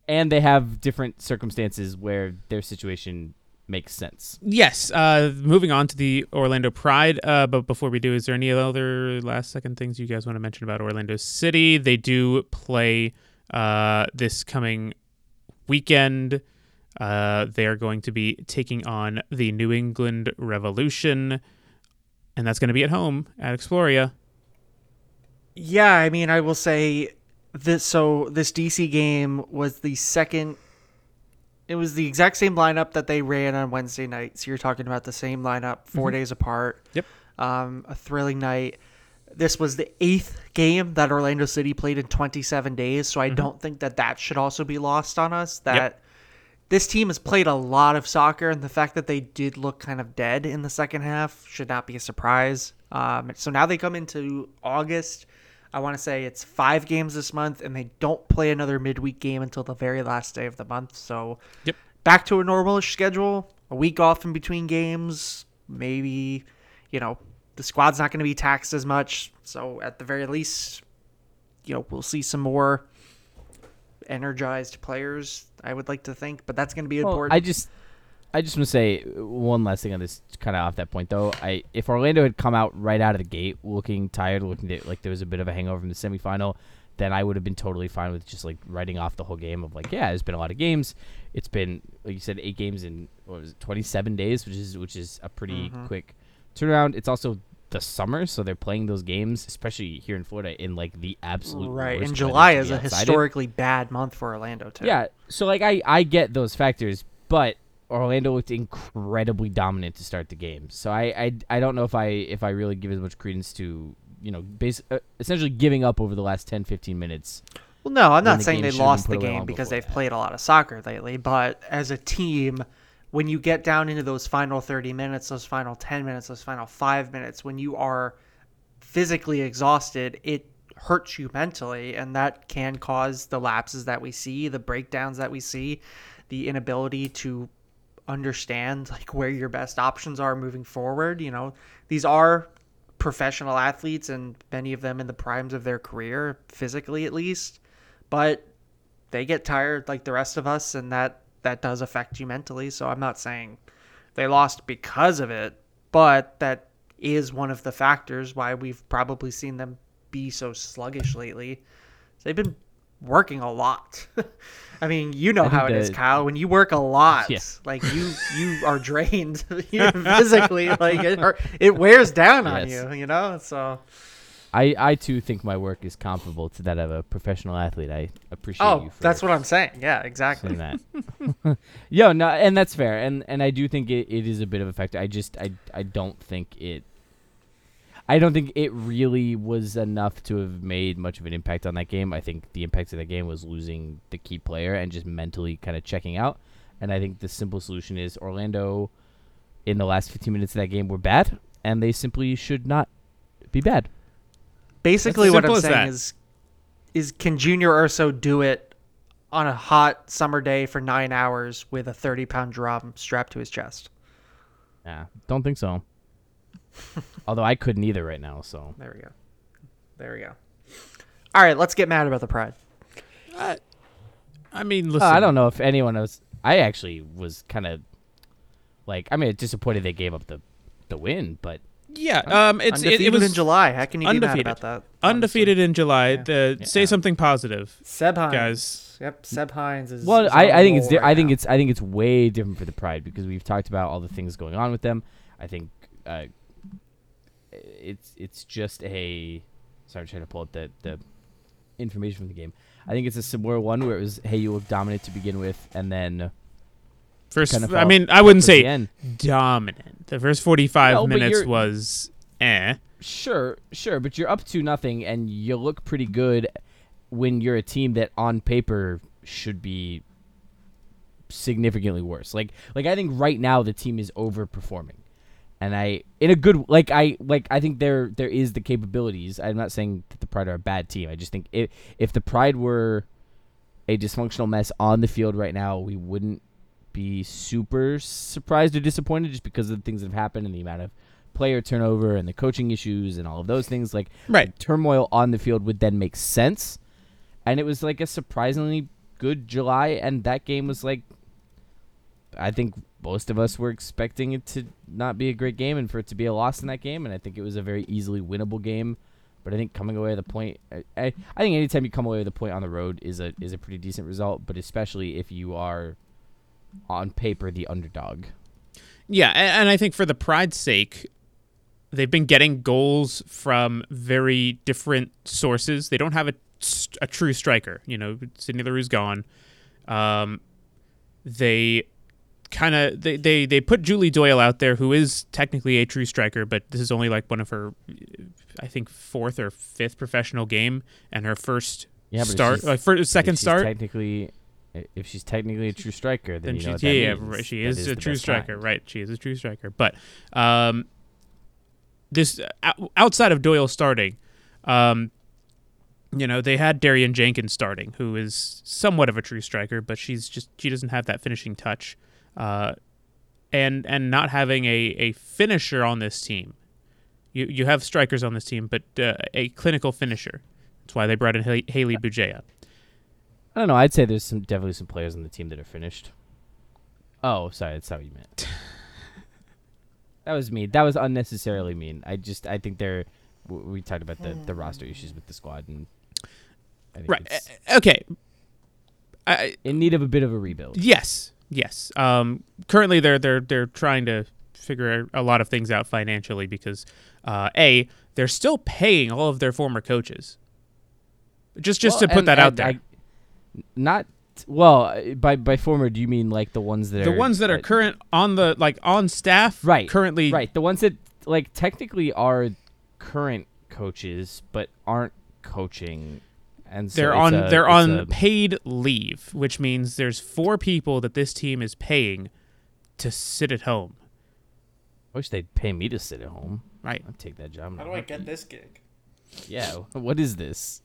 And they have different circumstances where their situation makes sense. Yes. Uh, moving on to the Orlando Pride. Uh, but before we do, is there any other last second things you guys want to mention about Orlando City? They do play uh, this coming weekend. Uh, they are going to be taking on the New England Revolution, and that's going to be at home at Exploria. Yeah, I mean, I will say this. So this DC game was the second. It was the exact same lineup that they ran on Wednesday night. So you're talking about the same lineup, 4 days apart. Yep. Um, a thrilling night. This was the eighth game that Orlando City played in 27 days. So I don't think that that should also be lost on us. That this team has played a lot of soccer, and the fact that they did look kind of dead in the second half should not be a surprise. Um, so now they come into August. I want to say it's five games this month, and they don't play another midweek game until the very last day of the month. So Yep. back to a normalish schedule, a week off in between games. Maybe, you know, the squad's not going to be taxed as much. So at the very least, you know, we'll see some more energized players. I would like to think, but that's going to be Well, important. I just, I just want to say one last thing on this, kind of off that point though. I if Orlando had come out right out of the gate looking tired, looking to, like there was a bit of a hangover from the semifinal, then I would have been totally fine with just like writing off the whole game of like, yeah, there's been a lot of games. It's been like you said, eight games in what was it, 27 days, which is which is a pretty mm-hmm. quick turnaround. It's also the summer, so they're playing those games, especially here in Florida, in like the absolute Right. And July is a in. historically bad month for Orlando too. Yeah, so like I I get those factors, but Orlando looked incredibly dominant to start the game. So I I, I don't know if I if I really give as much credence to you know base uh, essentially giving up over the last 10 15 minutes. Well, no, I'm not the saying they should have been lost the game because they've that. played a lot of soccer lately, but as a team, when you get down into those final 30 minutes, those final 10 minutes, those final 5 minutes when you are physically exhausted, it hurts you mentally and that can cause the lapses that we see, the breakdowns that we see, the inability to understand like where your best options are moving forward, you know. These are professional athletes and many of them in the primes of their career, physically at least, but they get tired like the rest of us and that that does affect you mentally. So I'm not saying they lost because of it, but that is one of the factors why we've probably seen them be so sluggish lately. They've been working a lot. *laughs* I mean, you know how it is, Kyle. When you work a lot, Yeah. *laughs* like you *laughs* you are drained you physically. Like it, it wears down on Yes. you. You know, so I I too think my work is comparable to that of a professional athlete. I appreciate oh, you for that's what I'm saying. Yeah, exactly. that. Yo, no, and that's fair, and and I do think it, it is a bit of a factor. I just I I don't think it. I don't think it really was enough to have made much of an impact on that game. I think the impact of that game was losing the key player and just mentally kind of checking out. And I think the simple solution is Orlando, in the last 15 minutes of that game, were bad, and they simply should not be bad. Basically, what I'm as saying that. is, is can Junior Urso do it on a hot summer day for nine hours with a 30 pound drum strapped to his chest? Yeah, don't think so. *laughs* Although I couldn't either right now, so There we go. There we go. All right, let's get mad about the pride. I mean, Uh, listen. I don't know if anyone else. I actually was kind of like, I mean, disappointed they gave up the the win, but Yeah, um, it's it, it was in July. How can you be undefeated. mad about that? undefeated in July. The say something positive. Seb Hines. Guys. Yep, Seb Hines is. well, is on I, a I think it's right I think now. it's I think it's way different for the Pride because we've talked about all the things going on with them. I think uh, it's it's just a sorry, I'm trying to pull up the the information from the game. I think it's a similar one where it was hey you look dominant to begin with and then First, kind of I mean, I wouldn't towards the say dominant. The first forty-five No, minutes was eh. Sure, sure, but you're up to nothing, and you look pretty good when you're a team that, on paper, should be significantly worse. Like, like I think right now the team is overperforming, and I, in a good, like I, like I think there, there is the capabilities. I'm not saying that the Pride are a bad team. I just think if, if the Pride were a dysfunctional mess on the field right now, we wouldn't be super surprised or disappointed just because of the things that have happened and the amount of player turnover and the coaching issues and all of those things. Like Right. turmoil on the field would then make sense. And it was like a surprisingly good July, and that game was like I think most of us were expecting it to not be a great game and for it to be a loss in that game, and I think it was a very easily winnable game. But I think coming away with a point, I, I, I think anytime you come away with a point on the road is a is a pretty decent result. But especially if you are on paper the underdog. Yeah, and I think for the pride's sake, they've been getting goals from very different sources. They don't have a, a true striker. You know, Sydney Leroux's gone. Um, they kind of they, they they put Julie Doyle out there, who is technically a true striker, but this is only like one of her, I think, fourth or fifth professional game, and her first Yeah, start, like first, second start. Technically, if she's technically a true striker, then, then you know that yeah, means. she is, a true striker, kind. right? She is a true striker. But um, this outside of Doyle starting, um, you know, they had Darian Jenkins starting, who is somewhat of a true striker, but she's just she doesn't have that finishing touch, uh, and and not having a a finisher on this team. You you have strikers on this team, but uh, a clinical finisher. That's why they brought in Haley, Haley Bugeja. I don't know. I'd say there's some definitely some players on the team that are finished. Oh, sorry, that's not what you meant. *laughs* that was mean. That was unnecessarily mean. I just I think they're we talked about the the roster issues with the squad and Right. uh, Okay. I, in need of a bit of a rebuild. Yes, yes. Um, currently, they're they're they're trying to figure a lot of things out financially because uh, a they're still paying all of their former coaches. Just just Well, to put and- that out and there, I- not well by by former. Do you mean like the ones that the are ones that are uh, current on the like on staff, right Currently, right the ones that like technically are current coaches but aren't coaching, and so They're on a- they're on a- paid leave, which means there's four people that this team is paying to sit at home. I wish they'd pay me to sit at home. Right. I'd take that job. How do I get this gig? Yeah. What is this?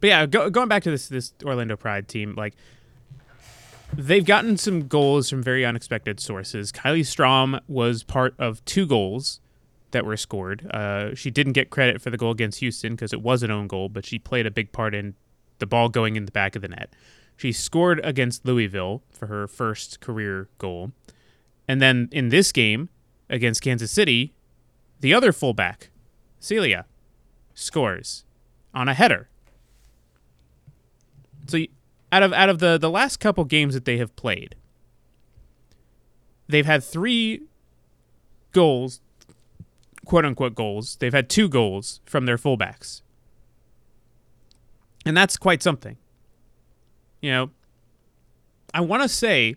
But yeah, go, going back to this this Orlando Pride team, like they've gotten some goals from very unexpected sources. Kylie Strom was part of two goals that were scored. Uh, she didn't get credit for the goal against Houston because it was an own goal, but she played a big part in the ball going in the back of the net. She scored against Louisville for her first career goal. And then in this game against Kansas City, the other fullback, Celia, scores on a header. So out of out of the the last couple games that they have played, they've had three goals, quote unquote goals. They've had two goals from their fullbacks, and that's quite something. You know, I want to say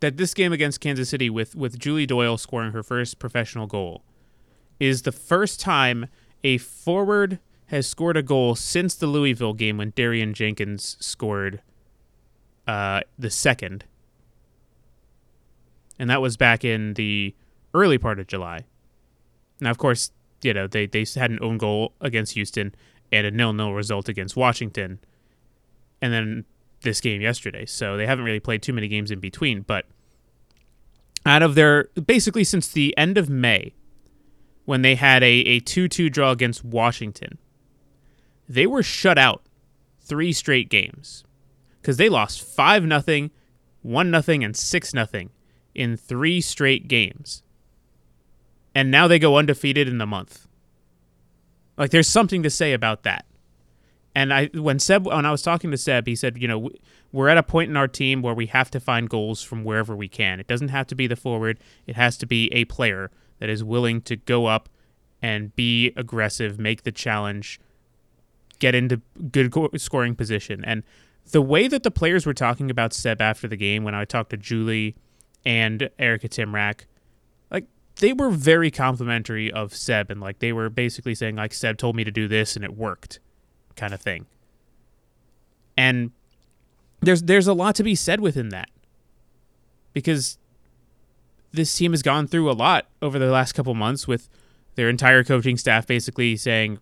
that this game against Kansas City, with with Julie Doyle scoring her first professional goal, is the first time a forward has scored a goal since the Louisville game when Darian Jenkins scored uh, the second. And that was back in the early part of July. Now, of course, you know, they, they had an own goal against Houston and a nil-nil result against Washington. And then this game yesterday. So they haven't really played too many games in between. But out of their, basically since the end of May, when they had a, a 2 2 draw against Washington. They were shut out three straight games because they lost 5 0, 1 0, and 6 0 in three straight games. And now they go undefeated in the month. Like, there's something to say about that. And I, when Seb, when I was talking to Seb, he said, you know, we're at a point in our team where we have to find goals from wherever we can. It doesn't have to be the forward; it has to be a player that is willing to go up and be aggressive, make the challenge, get into good go- scoring position. And the way that the players were talking about Seb after the game, when I talked to Julie and Erika Tymrak, they were very complimentary of Seb, and like they were basically saying like Seb told me to do this and it worked, kind of thing. And there's there's a lot to be said within that because this team has gone through a lot over the last couple months with their entire coaching staff basically saying,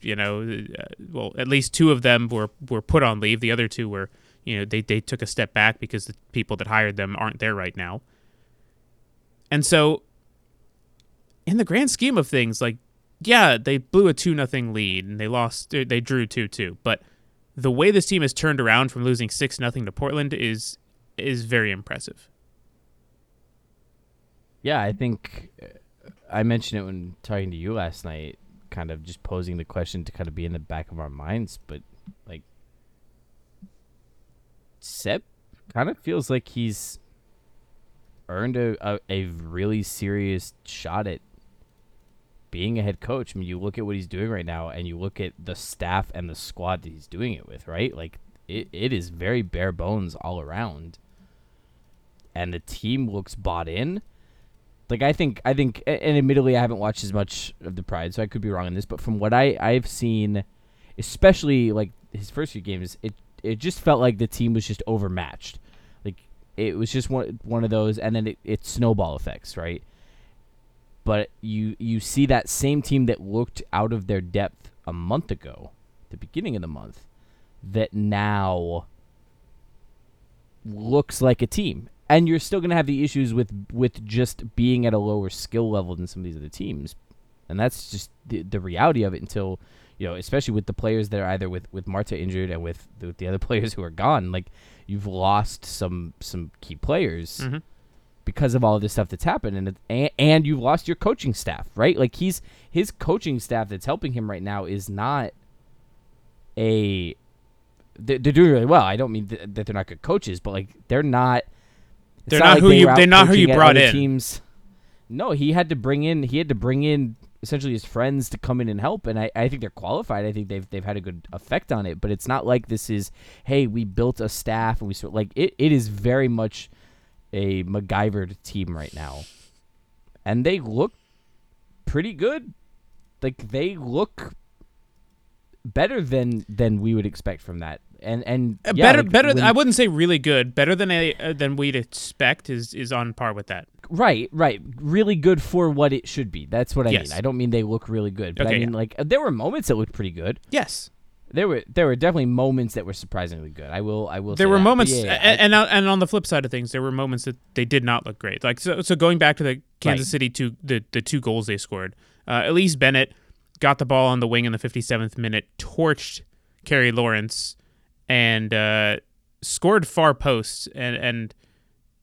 you know, uh, well, at least two of them were, were put on leave. The other two were, you know, they, they took a step back because the people that hired them aren't there right now. And so, in the grand scheme of things, like, yeah, they blew a 2 nothing lead and they lost, they drew 2 2. But the way this team has turned around from losing 6 nothing to Portland is is very impressive. Yeah, I think uh, I mentioned it when talking to you last night, kind of just posing the question to kind of be in the back of our minds, but like Seb kind of feels like he's earned a, a, a really serious shot at being a head coach. I mean, you look at what he's doing right now, and you look at the staff and the squad that he's doing it with, right? Like, it, it is very bare bones all around. And the team looks bought in. Like I think I think and admittedly I haven't watched as much of the Pride, so I could be wrong in this, but from what I I've seen, especially like his first few games, it it just felt like the team was just overmatched. Like it was just one one of those and then it, it snowball effects, right? But you you see that same team that looked out of their depth a month ago, the beginning of the month, that now looks like a team. And you're still going to have the issues with with just being at a lower skill level than some of these other teams. And that's just the, the reality of it until, you know, especially with the players that are either with, with Marta injured and with the, with the other *laughs* players who are gone, like you've lost some some key players Mhm. Because of all of this stuff that's happened and, and and you've lost your coaching staff, right? Like he's his coaching staff that's helping him right now is not a they're, they're doing really well. I don't mean th- that they're not good coaches, but like they're not. They're not who they you- they're not who you brought in. Teams. No, he had to bring in. He had to bring in essentially his friends to come in and help, and I, I think they're qualified. I think they've they've had a good effect on it. But it's not like this is hey we built a staff and we sort like it. It is very much a MacGyvered team right now, and they look pretty good. Like they look better than than we would expect from that. And and Uh, yeah, better, like, better. when- I wouldn't say really good. Better than a uh, than we'd expect is is on par with that. Right, right. Really good for what it should be. That's what I Yes. mean. I don't mean they look really good, but Okay, I mean yeah. like there were moments that looked pretty good. Yes, There were there were definitely moments that were surprisingly good. I will I will. there were that. Moments, yeah, yeah, and, on- and on the flip side of things, there were moments that they did not look great. Like so, so going back to the Kansas Right. City two, the the two goals they scored. Uh, Elyse Bennett got the ball on the wing in the 57th minute, torched Carrie Lawrence, and uh, scored far post. And and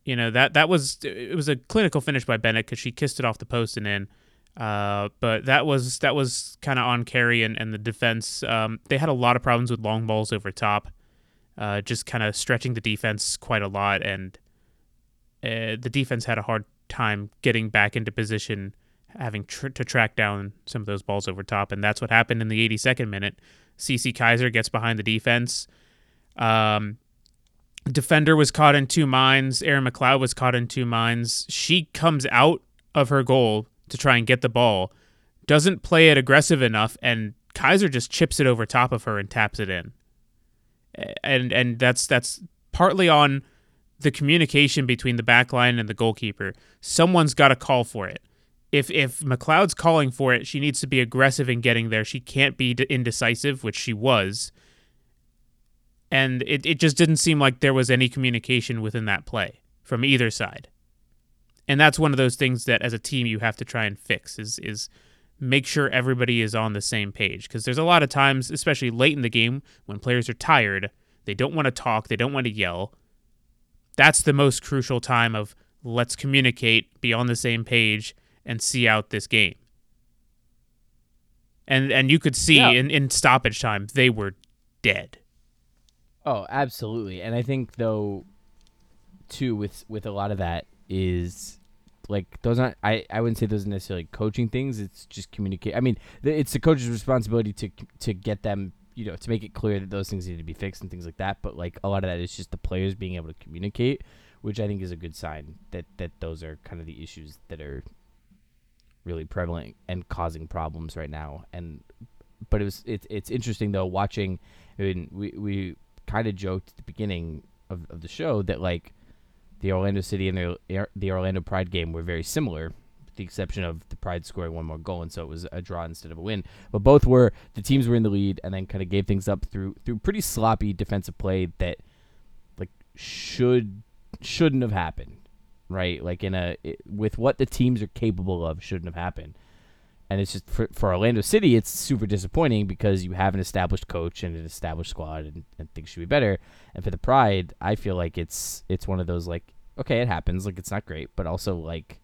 you know that that was it was a clinical finish by Bennett because she kissed it off the post and in. Uh, but that was that was kind of on Carrie and, and the defense. Um, they had a lot of problems with long balls over top uh, just kind of stretching the defense quite a lot, and uh, the defense had a hard time getting back into position, having tr- to track down some of those balls over top, and that's what happened in the 82nd minute. Cece Kizer gets behind the defense. Um, defender was caught in two minds. Erin McLeod was caught in two minds. She comes out of her goal to try and get the ball, doesn't play it aggressive enough, and Kizer just chips it over top of her and taps it in and and that's that's partly on the communication between the back line and the goalkeeper. Someone's got to call for it. If if McLeod's calling for it, she needs to be aggressive in getting there. She can't be indecisive, which she was. And it, it just didn't seem like there was any communication within that play from either side. And that's one of those things that as a team you have to try and fix is is make sure everybody is on the same page because there's a lot of times especially late in the game when players are tired they don't want to talk they don't want to yell that's the most crucial time of let's communicate be on the same page and see out this game and and you could see Yeah. in, in stoppage time they were dead Oh, absolutely. And I think though too with with a lot of that is like those aren't I, I wouldn't say those are necessarily coaching things. It's just communicate. I mean, it's the coach's responsibility to to get them, you know, to make it clear that those things need to be fixed and things like that. But like a lot of that is just the players being able to communicate, which I think is a good sign that that those are kind of the issues that are really prevalent and causing problems right now. And but it was it's it's interesting though watching. I mean, we we kind of joked at the beginning of, of the show that like the Orlando City and the the Orlando Pride game were very similar, with the exception of the Pride scoring one more goal, and so it was a draw instead of a win. But both were the teams were in the lead and then kind of gave things up through through pretty sloppy defensive play that like should shouldn't have happened, right? Like in a it, with what the teams are capable of shouldn't have happened. And it's just for, for Orlando City, it's super disappointing because you have an established coach and an established squad, and, and things should be better. And for the Pride, I feel like it's it's one of those like okay, it happens, like it's not great, but also like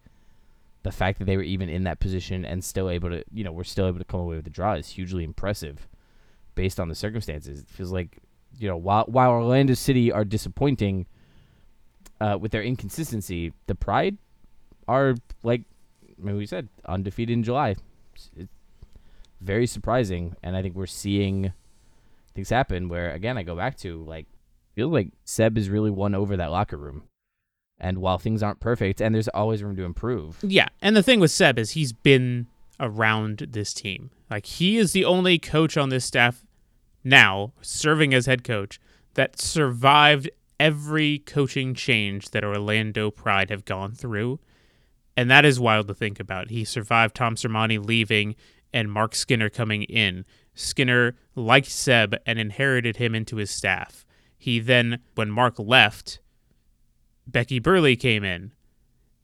the fact that they were even in that position and still able to, you know, we're still able to come away with the draw is hugely impressive, based on the circumstances. It feels like you know while while Orlando City are disappointing uh, with their inconsistency, the Pride are like I mean, we said undefeated in July. It's, very surprising, and I think we're seeing things happen where again I go back to like feels like Seb has really won over that locker room. And while things aren't perfect, and there's always room to improve, Yeah, and the thing with Seb is he's been around this team. Like he is the only coach on this staff now serving as head coach that survived every coaching change that Orlando Pride have gone through. And that is wild to think about. He survived Tom Sermanni leaving and Marc Skinner coming in. Skinner liked Seb and inherited him into his staff. He then, when Mark left, Becky Burleigh came in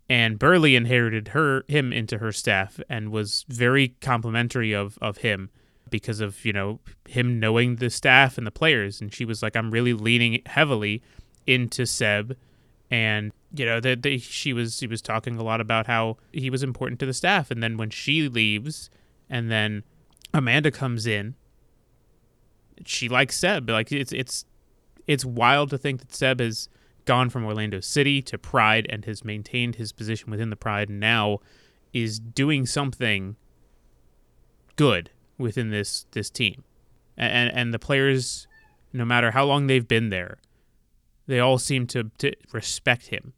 and Burleigh inherited her him into her staff and was very complimentary of of him because of you know him knowing the staff and the players and she was like I'm really leaning heavily into Seb and you know that she was she was talking a lot about how he was important to the staff and then when she leaves and then Amanda comes in she likes Seb. Like it's it's it's wild to think that Seb has gone from Orlando City to Pride and has maintained his position within the Pride and now is doing something good within this this team. And and the players no matter how long they've been there, they all seem to, to respect him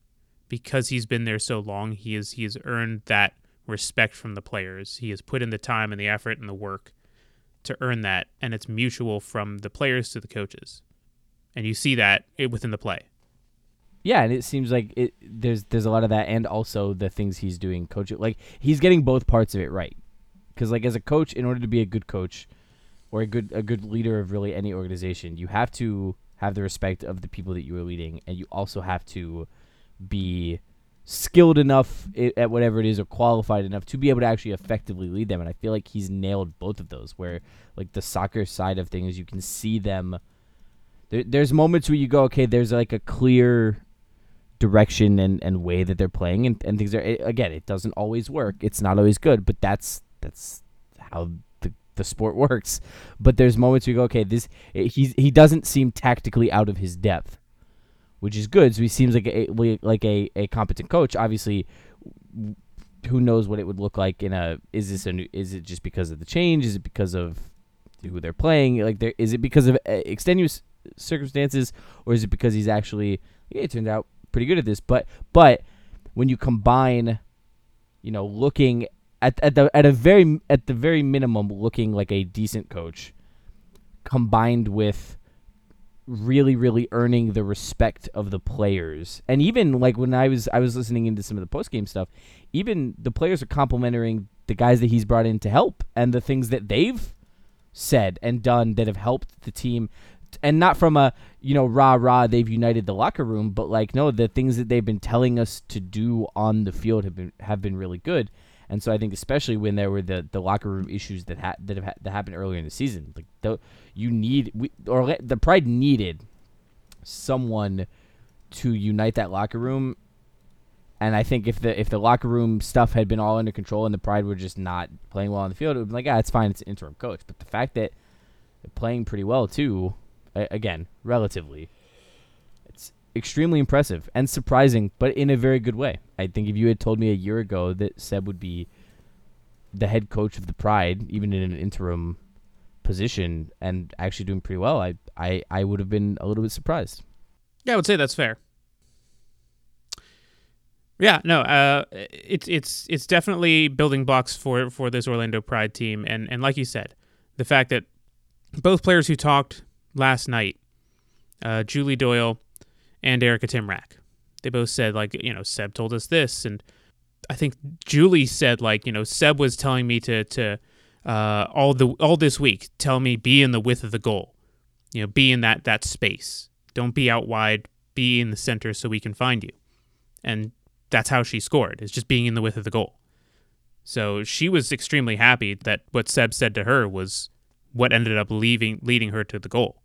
because he's been there so long. He has he has earned that respect from the players. He has put in the time and the effort and the work to earn that, and it's mutual from the players to the coaches, and you see that within the play. Yeah, and it seems like it, there's there's a lot of that, and also the things he's doing, coach. Like he's getting both parts of it right, because like as a coach, in order to be a good coach, or a good a good leader of really any organization, you have to have the respect of the people that you are leading, and you also have to be skilled enough at whatever it is or qualified enough to be able to actually effectively lead them. And i feel like he's nailed both of those where like the soccer side of things you can see them. There, there's moments where you go okay there's like a clear direction and, and way that they're playing and, and things are it, again it doesn't always work. It's not always good but that's that's how the, the sport works. But there's moments where you go okay this he's he doesn't seem tactically out of his depth which is good. So he seems like a like a, a competent coach. Obviously, who knows what it would look like in a is this a new, is it just because of the change? Is it because of who they're playing? Like there is it because of uh, extenuous circumstances or is it because he's actually yeah, it turned out pretty good at this? But but when you combine, you know, looking at at the at a very at the very minimum looking like a decent coach, combined with really really earning the respect of the players. And even like when i was i was listening into some of the post game stuff even the players are complimenting the guys that he's brought in to help and the things that they've said and done that have helped the team. And not from a you know rah rah they've united the locker room but like no the things that they've been telling us to do on the field have been have been really good and so I think especially when there were the, the locker room issues that ha- that have ha- that happened earlier in the season, like the, you need we, or the Pride needed someone to unite that locker room. And I think if the if the locker room stuff had been all under control and the Pride were just not playing well on the field, it would be like, ah, it's fine, it's an interim coach. But the fact that they're playing pretty well too, again, relatively, extremely impressive and surprising, but in a very good way. I think if you had told me a year ago that Seb would be the head coach of the Pride, even in an interim position, and actually doing pretty well, I I, I would have been a little bit surprised. Yeah, I would say that's fair. Yeah, no, uh, it's it's it's definitely building blocks for for this Orlando Pride team, and and like you said, the fact that both players who talked last night, uh, Julie Doyle and Erika Tymrak. They both said like, you know, Seb told us this, and I think Julie said like, you know, Seb was telling me to to uh, all the all this week tell me be in the width of the goal, you know, be in that that space. Don't be out wide. Be in the center so we can find you, and that's how she scored. Is just being in the width of the goal. So she was extremely happy that what Seb said to her was what ended up leaving leading her to the goal.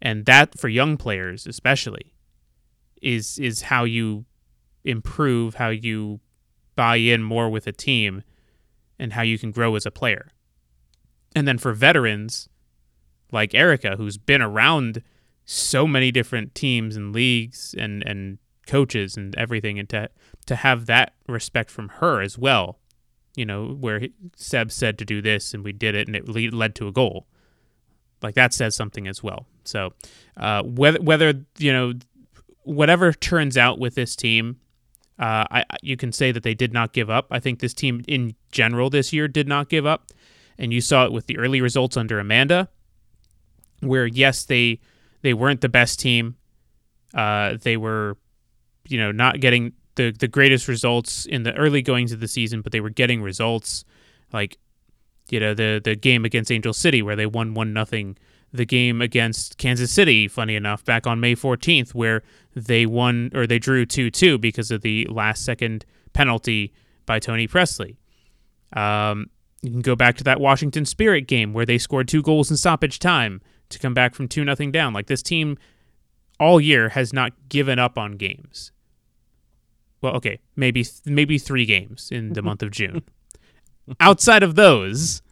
And that for young players especially is is how you improve, how you buy in more with a team, and how you can grow as a player. And then for veterans like Erika, who's been around so many different teams and leagues and, and coaches and everything, and to to have that respect from her as well, you know, where Seb said to do this and we did it and it led to a goal, like that says something as well. So uh, whether whether you know whatever turns out with this team, uh, I you can say that they did not give up. I think this team in general this year did not give up, and you saw it with the early results under Amanda, where yes they they weren't the best team, uh, they were, you know, not getting the the greatest results in the early goings of the season, but they were getting results. Like, you know, the the game against Angel City where they won one nothing. The game against Kansas City, funny enough, back on May 14th, where they won or they drew 2 2 because of the last second penalty by Toni Pressley. Um, you can go back to that Washington Spirit game where they scored two goals in stoppage time to come back from 2 nothing down. Like this team all year has not given up on games. Well, okay, maybe maybe 3 games in the *laughs* month of June. Outside of those,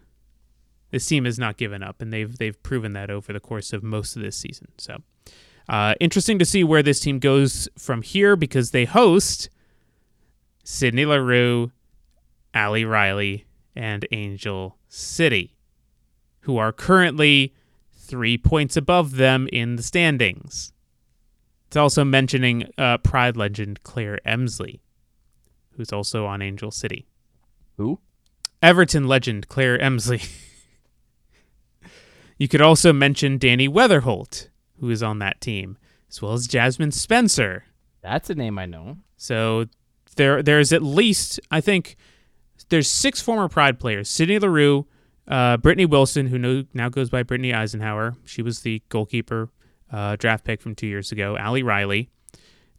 this team has not given up, and they've they've proven that over the course of most of this season. So, uh, interesting to see where this team goes from here because they host Sydney Leroux, Ali Riley, and Angel City, who are currently three points above them in the standings. It's also mentioning uh, Pride legend Claire Emslie, who's also on Angel City. Who? Everton legend Claire Emslie. *laughs* you could also mention Dani Weatherholt, who is on that team, as well as Jasmyne Spencer. That's a name I know. So there, there's at least I think there's six former Pride players: Sydney Leroux, uh, Brittany Wilson, who know, now goes by Brittany Isenhour. She was the goalkeeper uh, draft pick from two years ago. Ali Riley,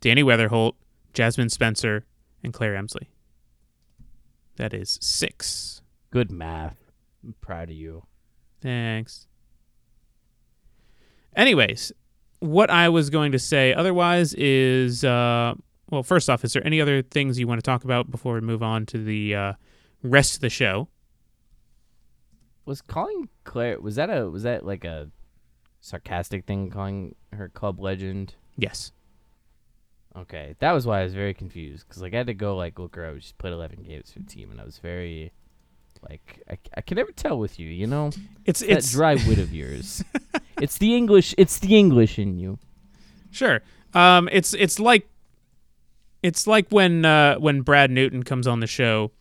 Dani Weatherholt, Jasmine Spencer, and Claire Emslie. That is six. Good math. I'm proud of you. Thanks. Anyways, what I was going to say otherwise is uh, well, first off, is there any other things you want to talk about before we move on to the uh, rest of the show? Was calling Claire was that a was that like a sarcastic thing calling her club legend? Yes. Okay, that was why I was very confused because like I had to go like look her up. She's played eleven games for the team, and I was very like I, I can never tell with you. You know, It's that it's dry wit of yours. *laughs* *laughs* it's the English. It's the English in you. Sure. Um, it's it's like it's like when uh, when Brad Newton comes on the show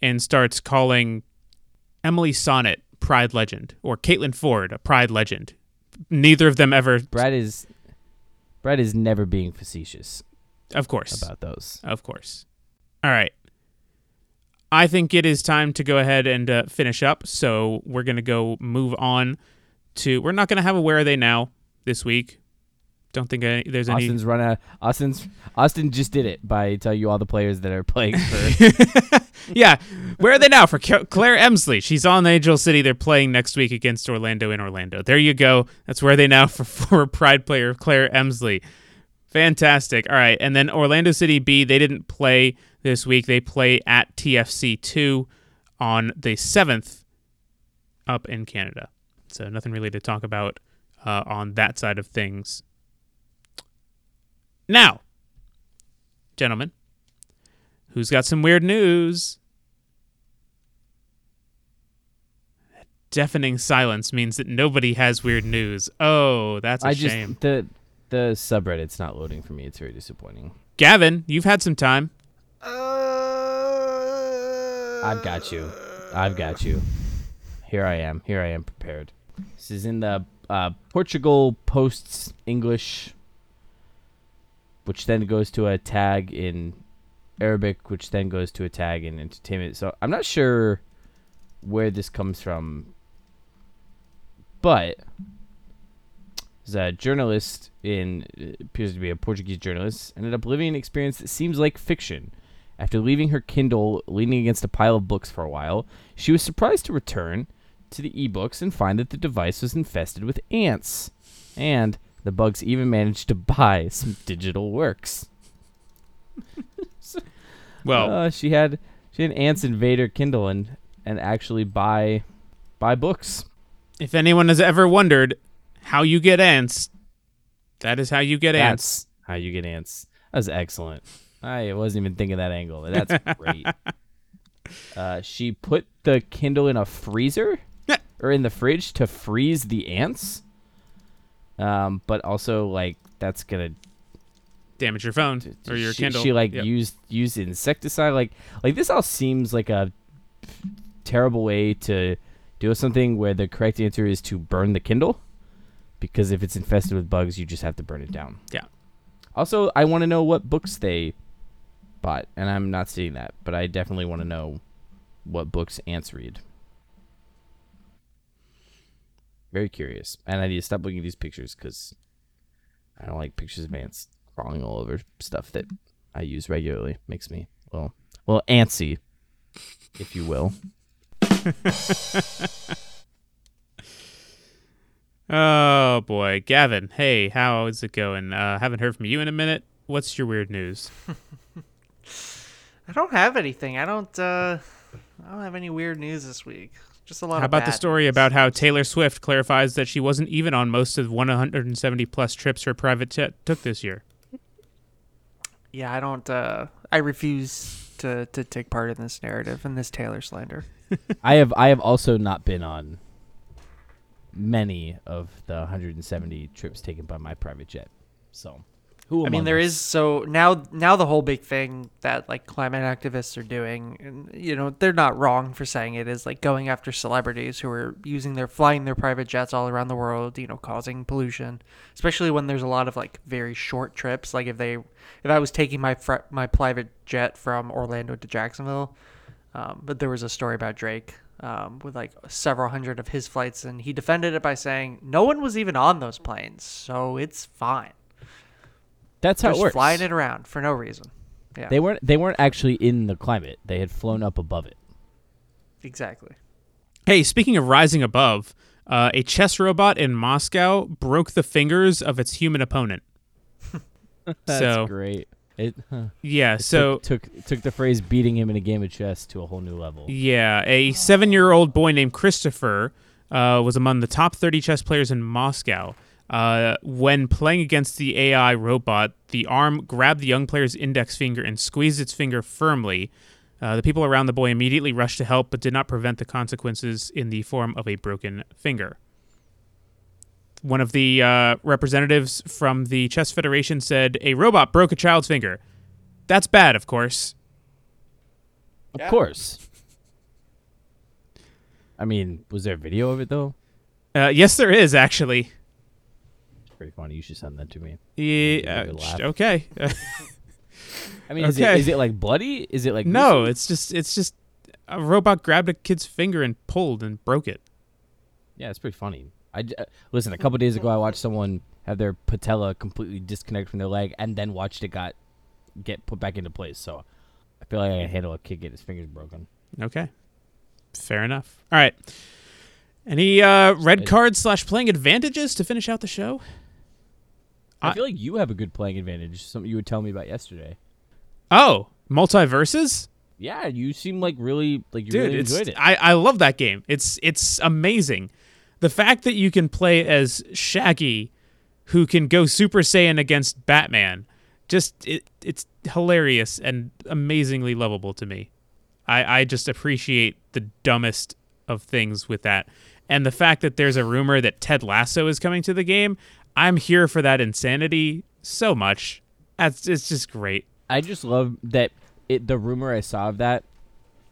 and starts calling Emily Sonnett Pride legend or Caitlin Foord a Pride legend. Neither of them ever, Brad is Brad is never being facetious of course, about those. of course. All right. I think it is time to go ahead and uh, finish up. So we're gonna go move on to. We're not gonna have a where are they now this week. Don't think any, there's any. Austin's run out. Austin's Austin just did it by telling you all the players that are playing for. *laughs* yeah, where are they now for Claire Emslie? She's on Angel City. They're playing next week against Orlando in Orlando. There you go. That's where are they now for *laughs* former Pride player Claire Emslie. Fantastic. All right, and then Orlando City B. They didn't play this week. They play at TFC two on the seventh up in Canada. So nothing really to talk about uh, on that side of things. Now, gentlemen, who's got some weird news? Deafening silence means that nobody has weird news. Oh, that's a I just shame. the the subreddit's not loading for me. It's very disappointing. Gavin, you've had some time. I've got you. I've got you. Here I am. Here I am prepared. This is in the uh, Portugal posts English, which then goes to a tag in Arabic, which then goes to a tag in entertainment. So I'm not sure where this comes from, but there's a journalist in appears to be a Portuguese journalist ended up living an experience that seems like fiction. After leaving her Kindle leaning against a pile of books for a while, she was surprised to return to the ebooks and find that the device was infested with ants. And the bugs even managed to buy some digital works. *laughs* Well, Uh, she had she had ants invade her Kindle and and actually buy buy books. if anyone has ever wondered how you get ants, that is how you get ants. How you get ants. That was excellent. I wasn't even thinking that angle. That's great. *laughs* uh, she put the Kindle in a freezer or in the fridge to freeze the ants. Um, but also like that's gonna Damage your phone or your she, Kindle. She like Yep. used used insecticide. Like like this all seems like a terrible way to do something where the correct answer is to burn the Kindle, because if it's infested with bugs, you just have to burn it down. Yeah. Also, I want to know what books they bought, and I'm not seeing that, but I definitely want to know what books ants read. Very curious, and I need to stop looking at these pictures because I don't like pictures of ants crawling all over stuff that I use regularly. Makes me well, well antsy, if you will. *laughs* Oh boy, Gavin. Hey, how is it going? Uh, haven't heard from you in a minute. What's your weird news? *laughs* I don't have anything. I don't. uh I don't have any weird news this week. Just a lot How of about the story news. about how Taylor Swift clarifies that she wasn't even on most of 170 plus trips her private jet took this year? Yeah, I don't. Uh, I refuse to to take part in this narrative and this Taylor slander. *laughs* I have I have also not been on many of the 170 trips taken by my private jet. So, who I mean, there us? is so now now the whole big thing that like climate activists are doing, and you know they're not wrong for saying it is like going after celebrities who are using their flying their private jets all around the world, you know, causing pollution, especially when there's a lot of like very short trips. Like if they if I was taking my fr- my private jet from Orlando to Jacksonville, um, but there was a story about Drake. Um, with like several hundred of his flights, and he defended it by saying no one was even on those planes, so it's fine. That's how Just it works. flying it around for no reason. Yeah, They weren't they weren't actually in the climate. They had flown up above it. exactly. Hey, speaking of rising above, uh, a chess robot in Moscow broke the fingers of its human opponent. *laughs* That's so great. It huh. yeah, so took, took took the phrase beating him in a game of chess to a whole new level. Yeah, a seven-year-old boy named Christopher uh, was among the top 30 chess players in Moscow. Uh, when playing against the AI robot, the arm grabbed the young player's index finger and squeezed its finger firmly. Uh, the people around the boy immediately rushed to help, but did not prevent the consequences in the form of a broken finger. One of the uh, representatives from the Chess Federation said, A robot broke a child's finger. That's bad, of course. Of course. I mean, was there a video of it though? Uh, yes, there is, actually. It's pretty funny. You should send that to me. Yeah. Uh, okay. *laughs* I mean, is it is it like bloody? Is it like no, gruesome? it's just it's just a robot grabbed a kid's finger and pulled and broke it. Yeah, it's pretty funny. I j- uh, listen. A couple days ago, I watched someone have their patella completely disconnect from their leg, and then watched it got get put back into place. So I feel like I can handle a kid get his fingers broken. Okay. Fair enough. All right. Any uh, red It- cards slash playing advantages to finish out the show? I, I- feel like you have a good playing advantage. Something you would tell me about yesterday. Oh, multiverses, Yeah, you seem like really like you dude. really enjoyed it. I I love that game. It's it's amazing. The fact that you can play as Shaggy, who can go Super Saiyan against Batman, just it, it's hilarious and amazingly lovable to me. I, I just appreciate the dumbest of things with that. And the fact that there's a rumor that Ted Lasso is coming to the game, I'm here for that insanity so much. That's it's just great. I just love that it the rumor I saw of that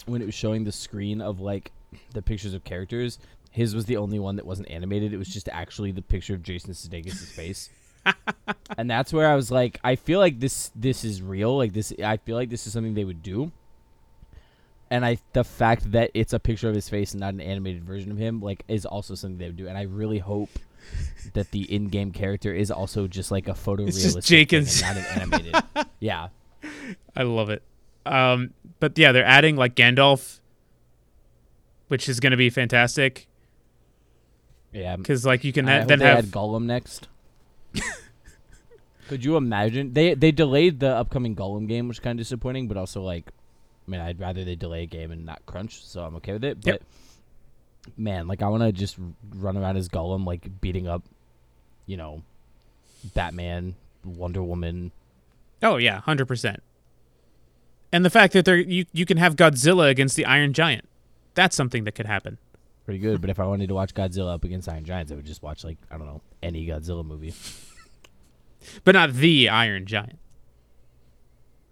when it was showing the screen of like the pictures of characters, his was the only one that wasn't animated. It was just actually the picture of Jason Sudeikis' face. *laughs* and that's where I was like, I feel like this this is real. Like this I feel like this is something they would do. And I the fact that it's a picture of his face and not an animated version of him, like, is also something they would do. And I really hope that the in-game character is also just like a photorealistic, Jenkins. not an animated. *laughs* yeah, I love it. Um, but yeah, they're adding like Gandalf, which is going to be fantastic yeah. because like you can ha- then have add Gollum next. *laughs* Could you imagine? They they delayed the upcoming Gollum game, which is kind of disappointing. But also, like, I mean, I'd rather they delay a game and not crunch, so I'm okay with it. But Yep. Man, like, I want to just run around as Gollum, like beating up, you know, Batman, Wonder Woman. oh yeah, hundred percent. And the fact that they're you you can have Godzilla against the Iron Giant, that's something that could happen. Pretty good. but if I wanted to watch Godzilla up against Iron Giants, I would just watch like I don't know any Godzilla movie. *laughs* But not the Iron Giant.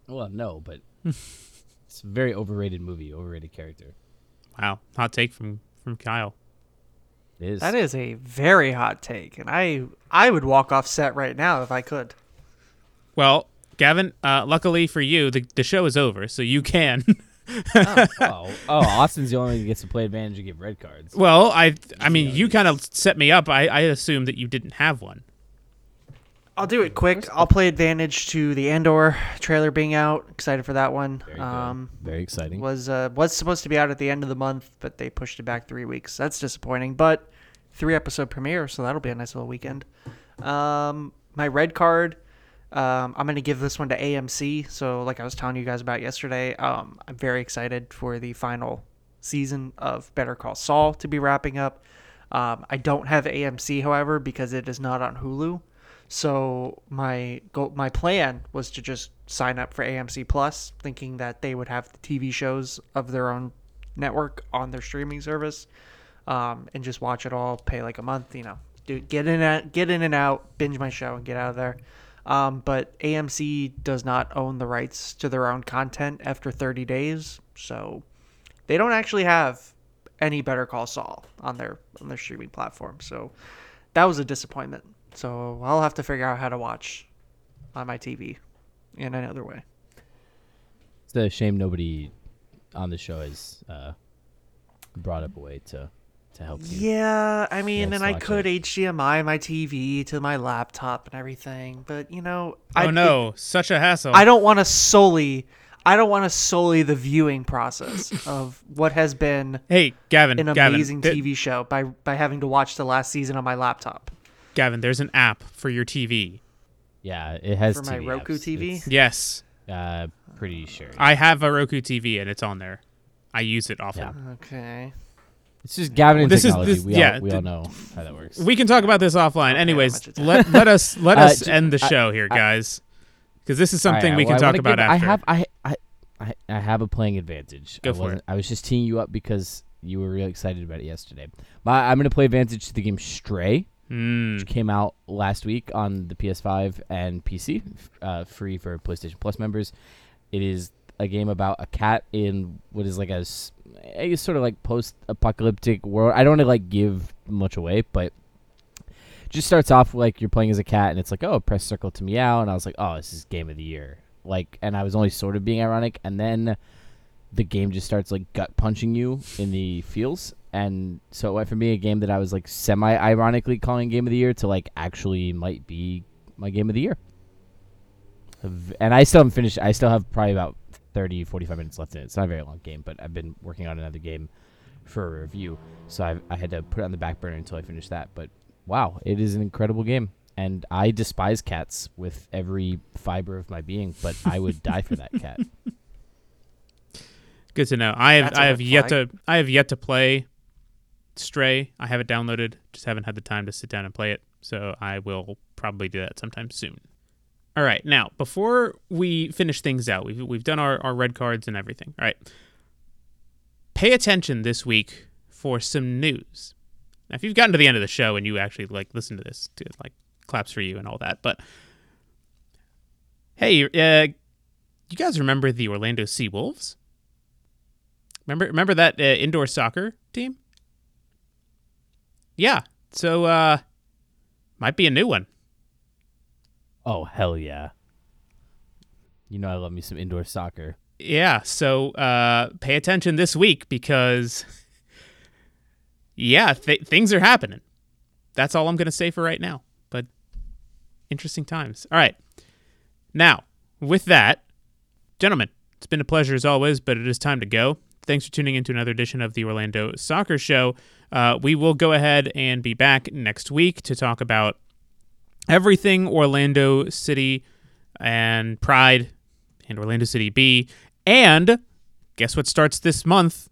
Well, no, but *laughs* it's a very overrated movie, overrated character. Wow, hot take from from Kyle. It is. That is a very hot take, and I I would walk off set right now if I could. Well, Gavin, uh, luckily for you, the the show is over, so you can. *laughs* oh, oh, Austin's the only one who gets to play advantage and give red cards. well, I I mean, you kind of set me up. I I assumed that you didn't have one. I'll do it quick. I'll play advantage to the Andor trailer being out. Excited for that one. Very. Um, Very exciting. was uh, was supposed to be out at the end of the month, but they pushed it back three weeks. That's disappointing. But three episode premiere, so that'll be a nice little weekend. Um, my red card. Um, I'm gonna give this one to AMC. So, like I was telling you guys about yesterday, um, I'm very excited for the final season of Better Call Saul to be wrapping up. Um, I don't have AMC, however, because it is not on Hulu. So my go- my plan was to just sign up for AMC Plus, thinking that they would have the TV shows of their own network on their streaming service, um, and just watch it all. Pay like a month, you know, do get in and get in and out, binge my show, and get out of there. Um, but AMC does not own the rights to their own content after 30 days, so they don't actually have any Better Call Saul on their on their streaming platform. So that was a disappointment. So I'll have to figure out how to watch on my TV in another way. It's a shame nobody on the show has uh, brought up a way to to help you. Yeah, I mean, and I could it. HDMI my TV to my laptop and everything, but you know, I oh no, such a hassle. I don't want to solely I don't want to solely the viewing process *laughs* of what has been hey, Gavin, an Gavin, amazing th- TV show by by having to watch the last season on my laptop. Gavin, there's an app for your TV. Yeah, it has For my TV Roku apps. TV? It's, Yes, uh, pretty sure. I have a Roku TV and it's on there. I use it often. Yeah. Okay. It's just Gavin and This is- technology. this- we yeah, all, we th- all know how that works. We can talk about this offline. Okay, Anyways, how much it let let us let Uh, us j- end the I- show here, I- guys, because this is All right, something we well, can I talk about give- after. I have I, I I I have a playing advantage. Go I for wasn't- it. I was just teeing you up because you were really excited about it yesterday. My, I'm gonna play advantage to the game Stray, Mm, which came out last week on the PS5 and PC, uh, free for PlayStation Plus members. It is a game about a cat in what is like a sort of like post-apocalyptic world. I don't want to like give much away, but just starts off like you're playing as a cat, and it's like, oh, press circle to meow, and I was like, oh, this is game of the year. Like, and I was only sort of being ironic, and then the game just starts like gut punching you in the feels, and so it went from being a game that I was like semi ironically calling game of the year to like actually might be my game of the year. And I still haven't finished. I still have probably about 30, 45 minutes left in it. It's not a very long game, but I've been working on another game for a review, so I, I had to put it on the back burner until I finished that. But wow, it is an incredible game, and I despise cats with every fiber of my being, but I would *laughs* die for that cat. good to know. I have That's a I have red yet to I have yet to play Stray. I have it downloaded, just haven't had the time to sit down and play it. So I will probably do that sometime soon. All right, now before we finish things out, we've we've done our, our red cards and everything. All right, pay attention this week for some news. Now, if you've gotten to the end of the show and you actually like listen to this, to, like claps for you and all that. But hey, uh, you guys remember the Orlando SeaWolves? Remember remember that uh, indoor soccer team? Yeah. So uh might be a new one. Oh hell yeah! You know I love me some indoor soccer. Yeah, so uh pay attention this week because yeah, th- things are happening. That's all I'm going to say for right now. But interesting times. All right. Now, with that, gentlemen, it's been a pleasure as always, but it is time to go. Thanks for tuning in to another edition of the Orlando Soccer Show. Uh, we will go ahead and be back next week to talk about everything Orlando City and Pride and Orlando City B. And guess what starts this month?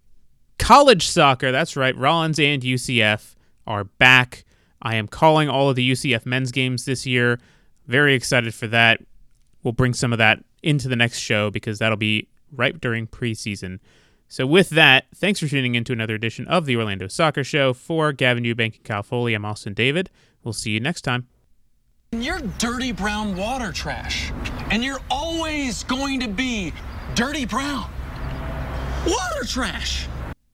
College soccer. That's right. Rollins and UCF are back. I am calling all of the UCF men's games this year. Very excited for that. We'll bring some of that into the next show because that'll be right during preseason. So, with that, thanks for tuning in to another edition of the Orlando Soccer Show. For Gavin Ewbank and Kyle Foley, I'm Austin David. We'll see you next time. You're dirty brown water trash. And you're always going to be dirty brown. Water trash!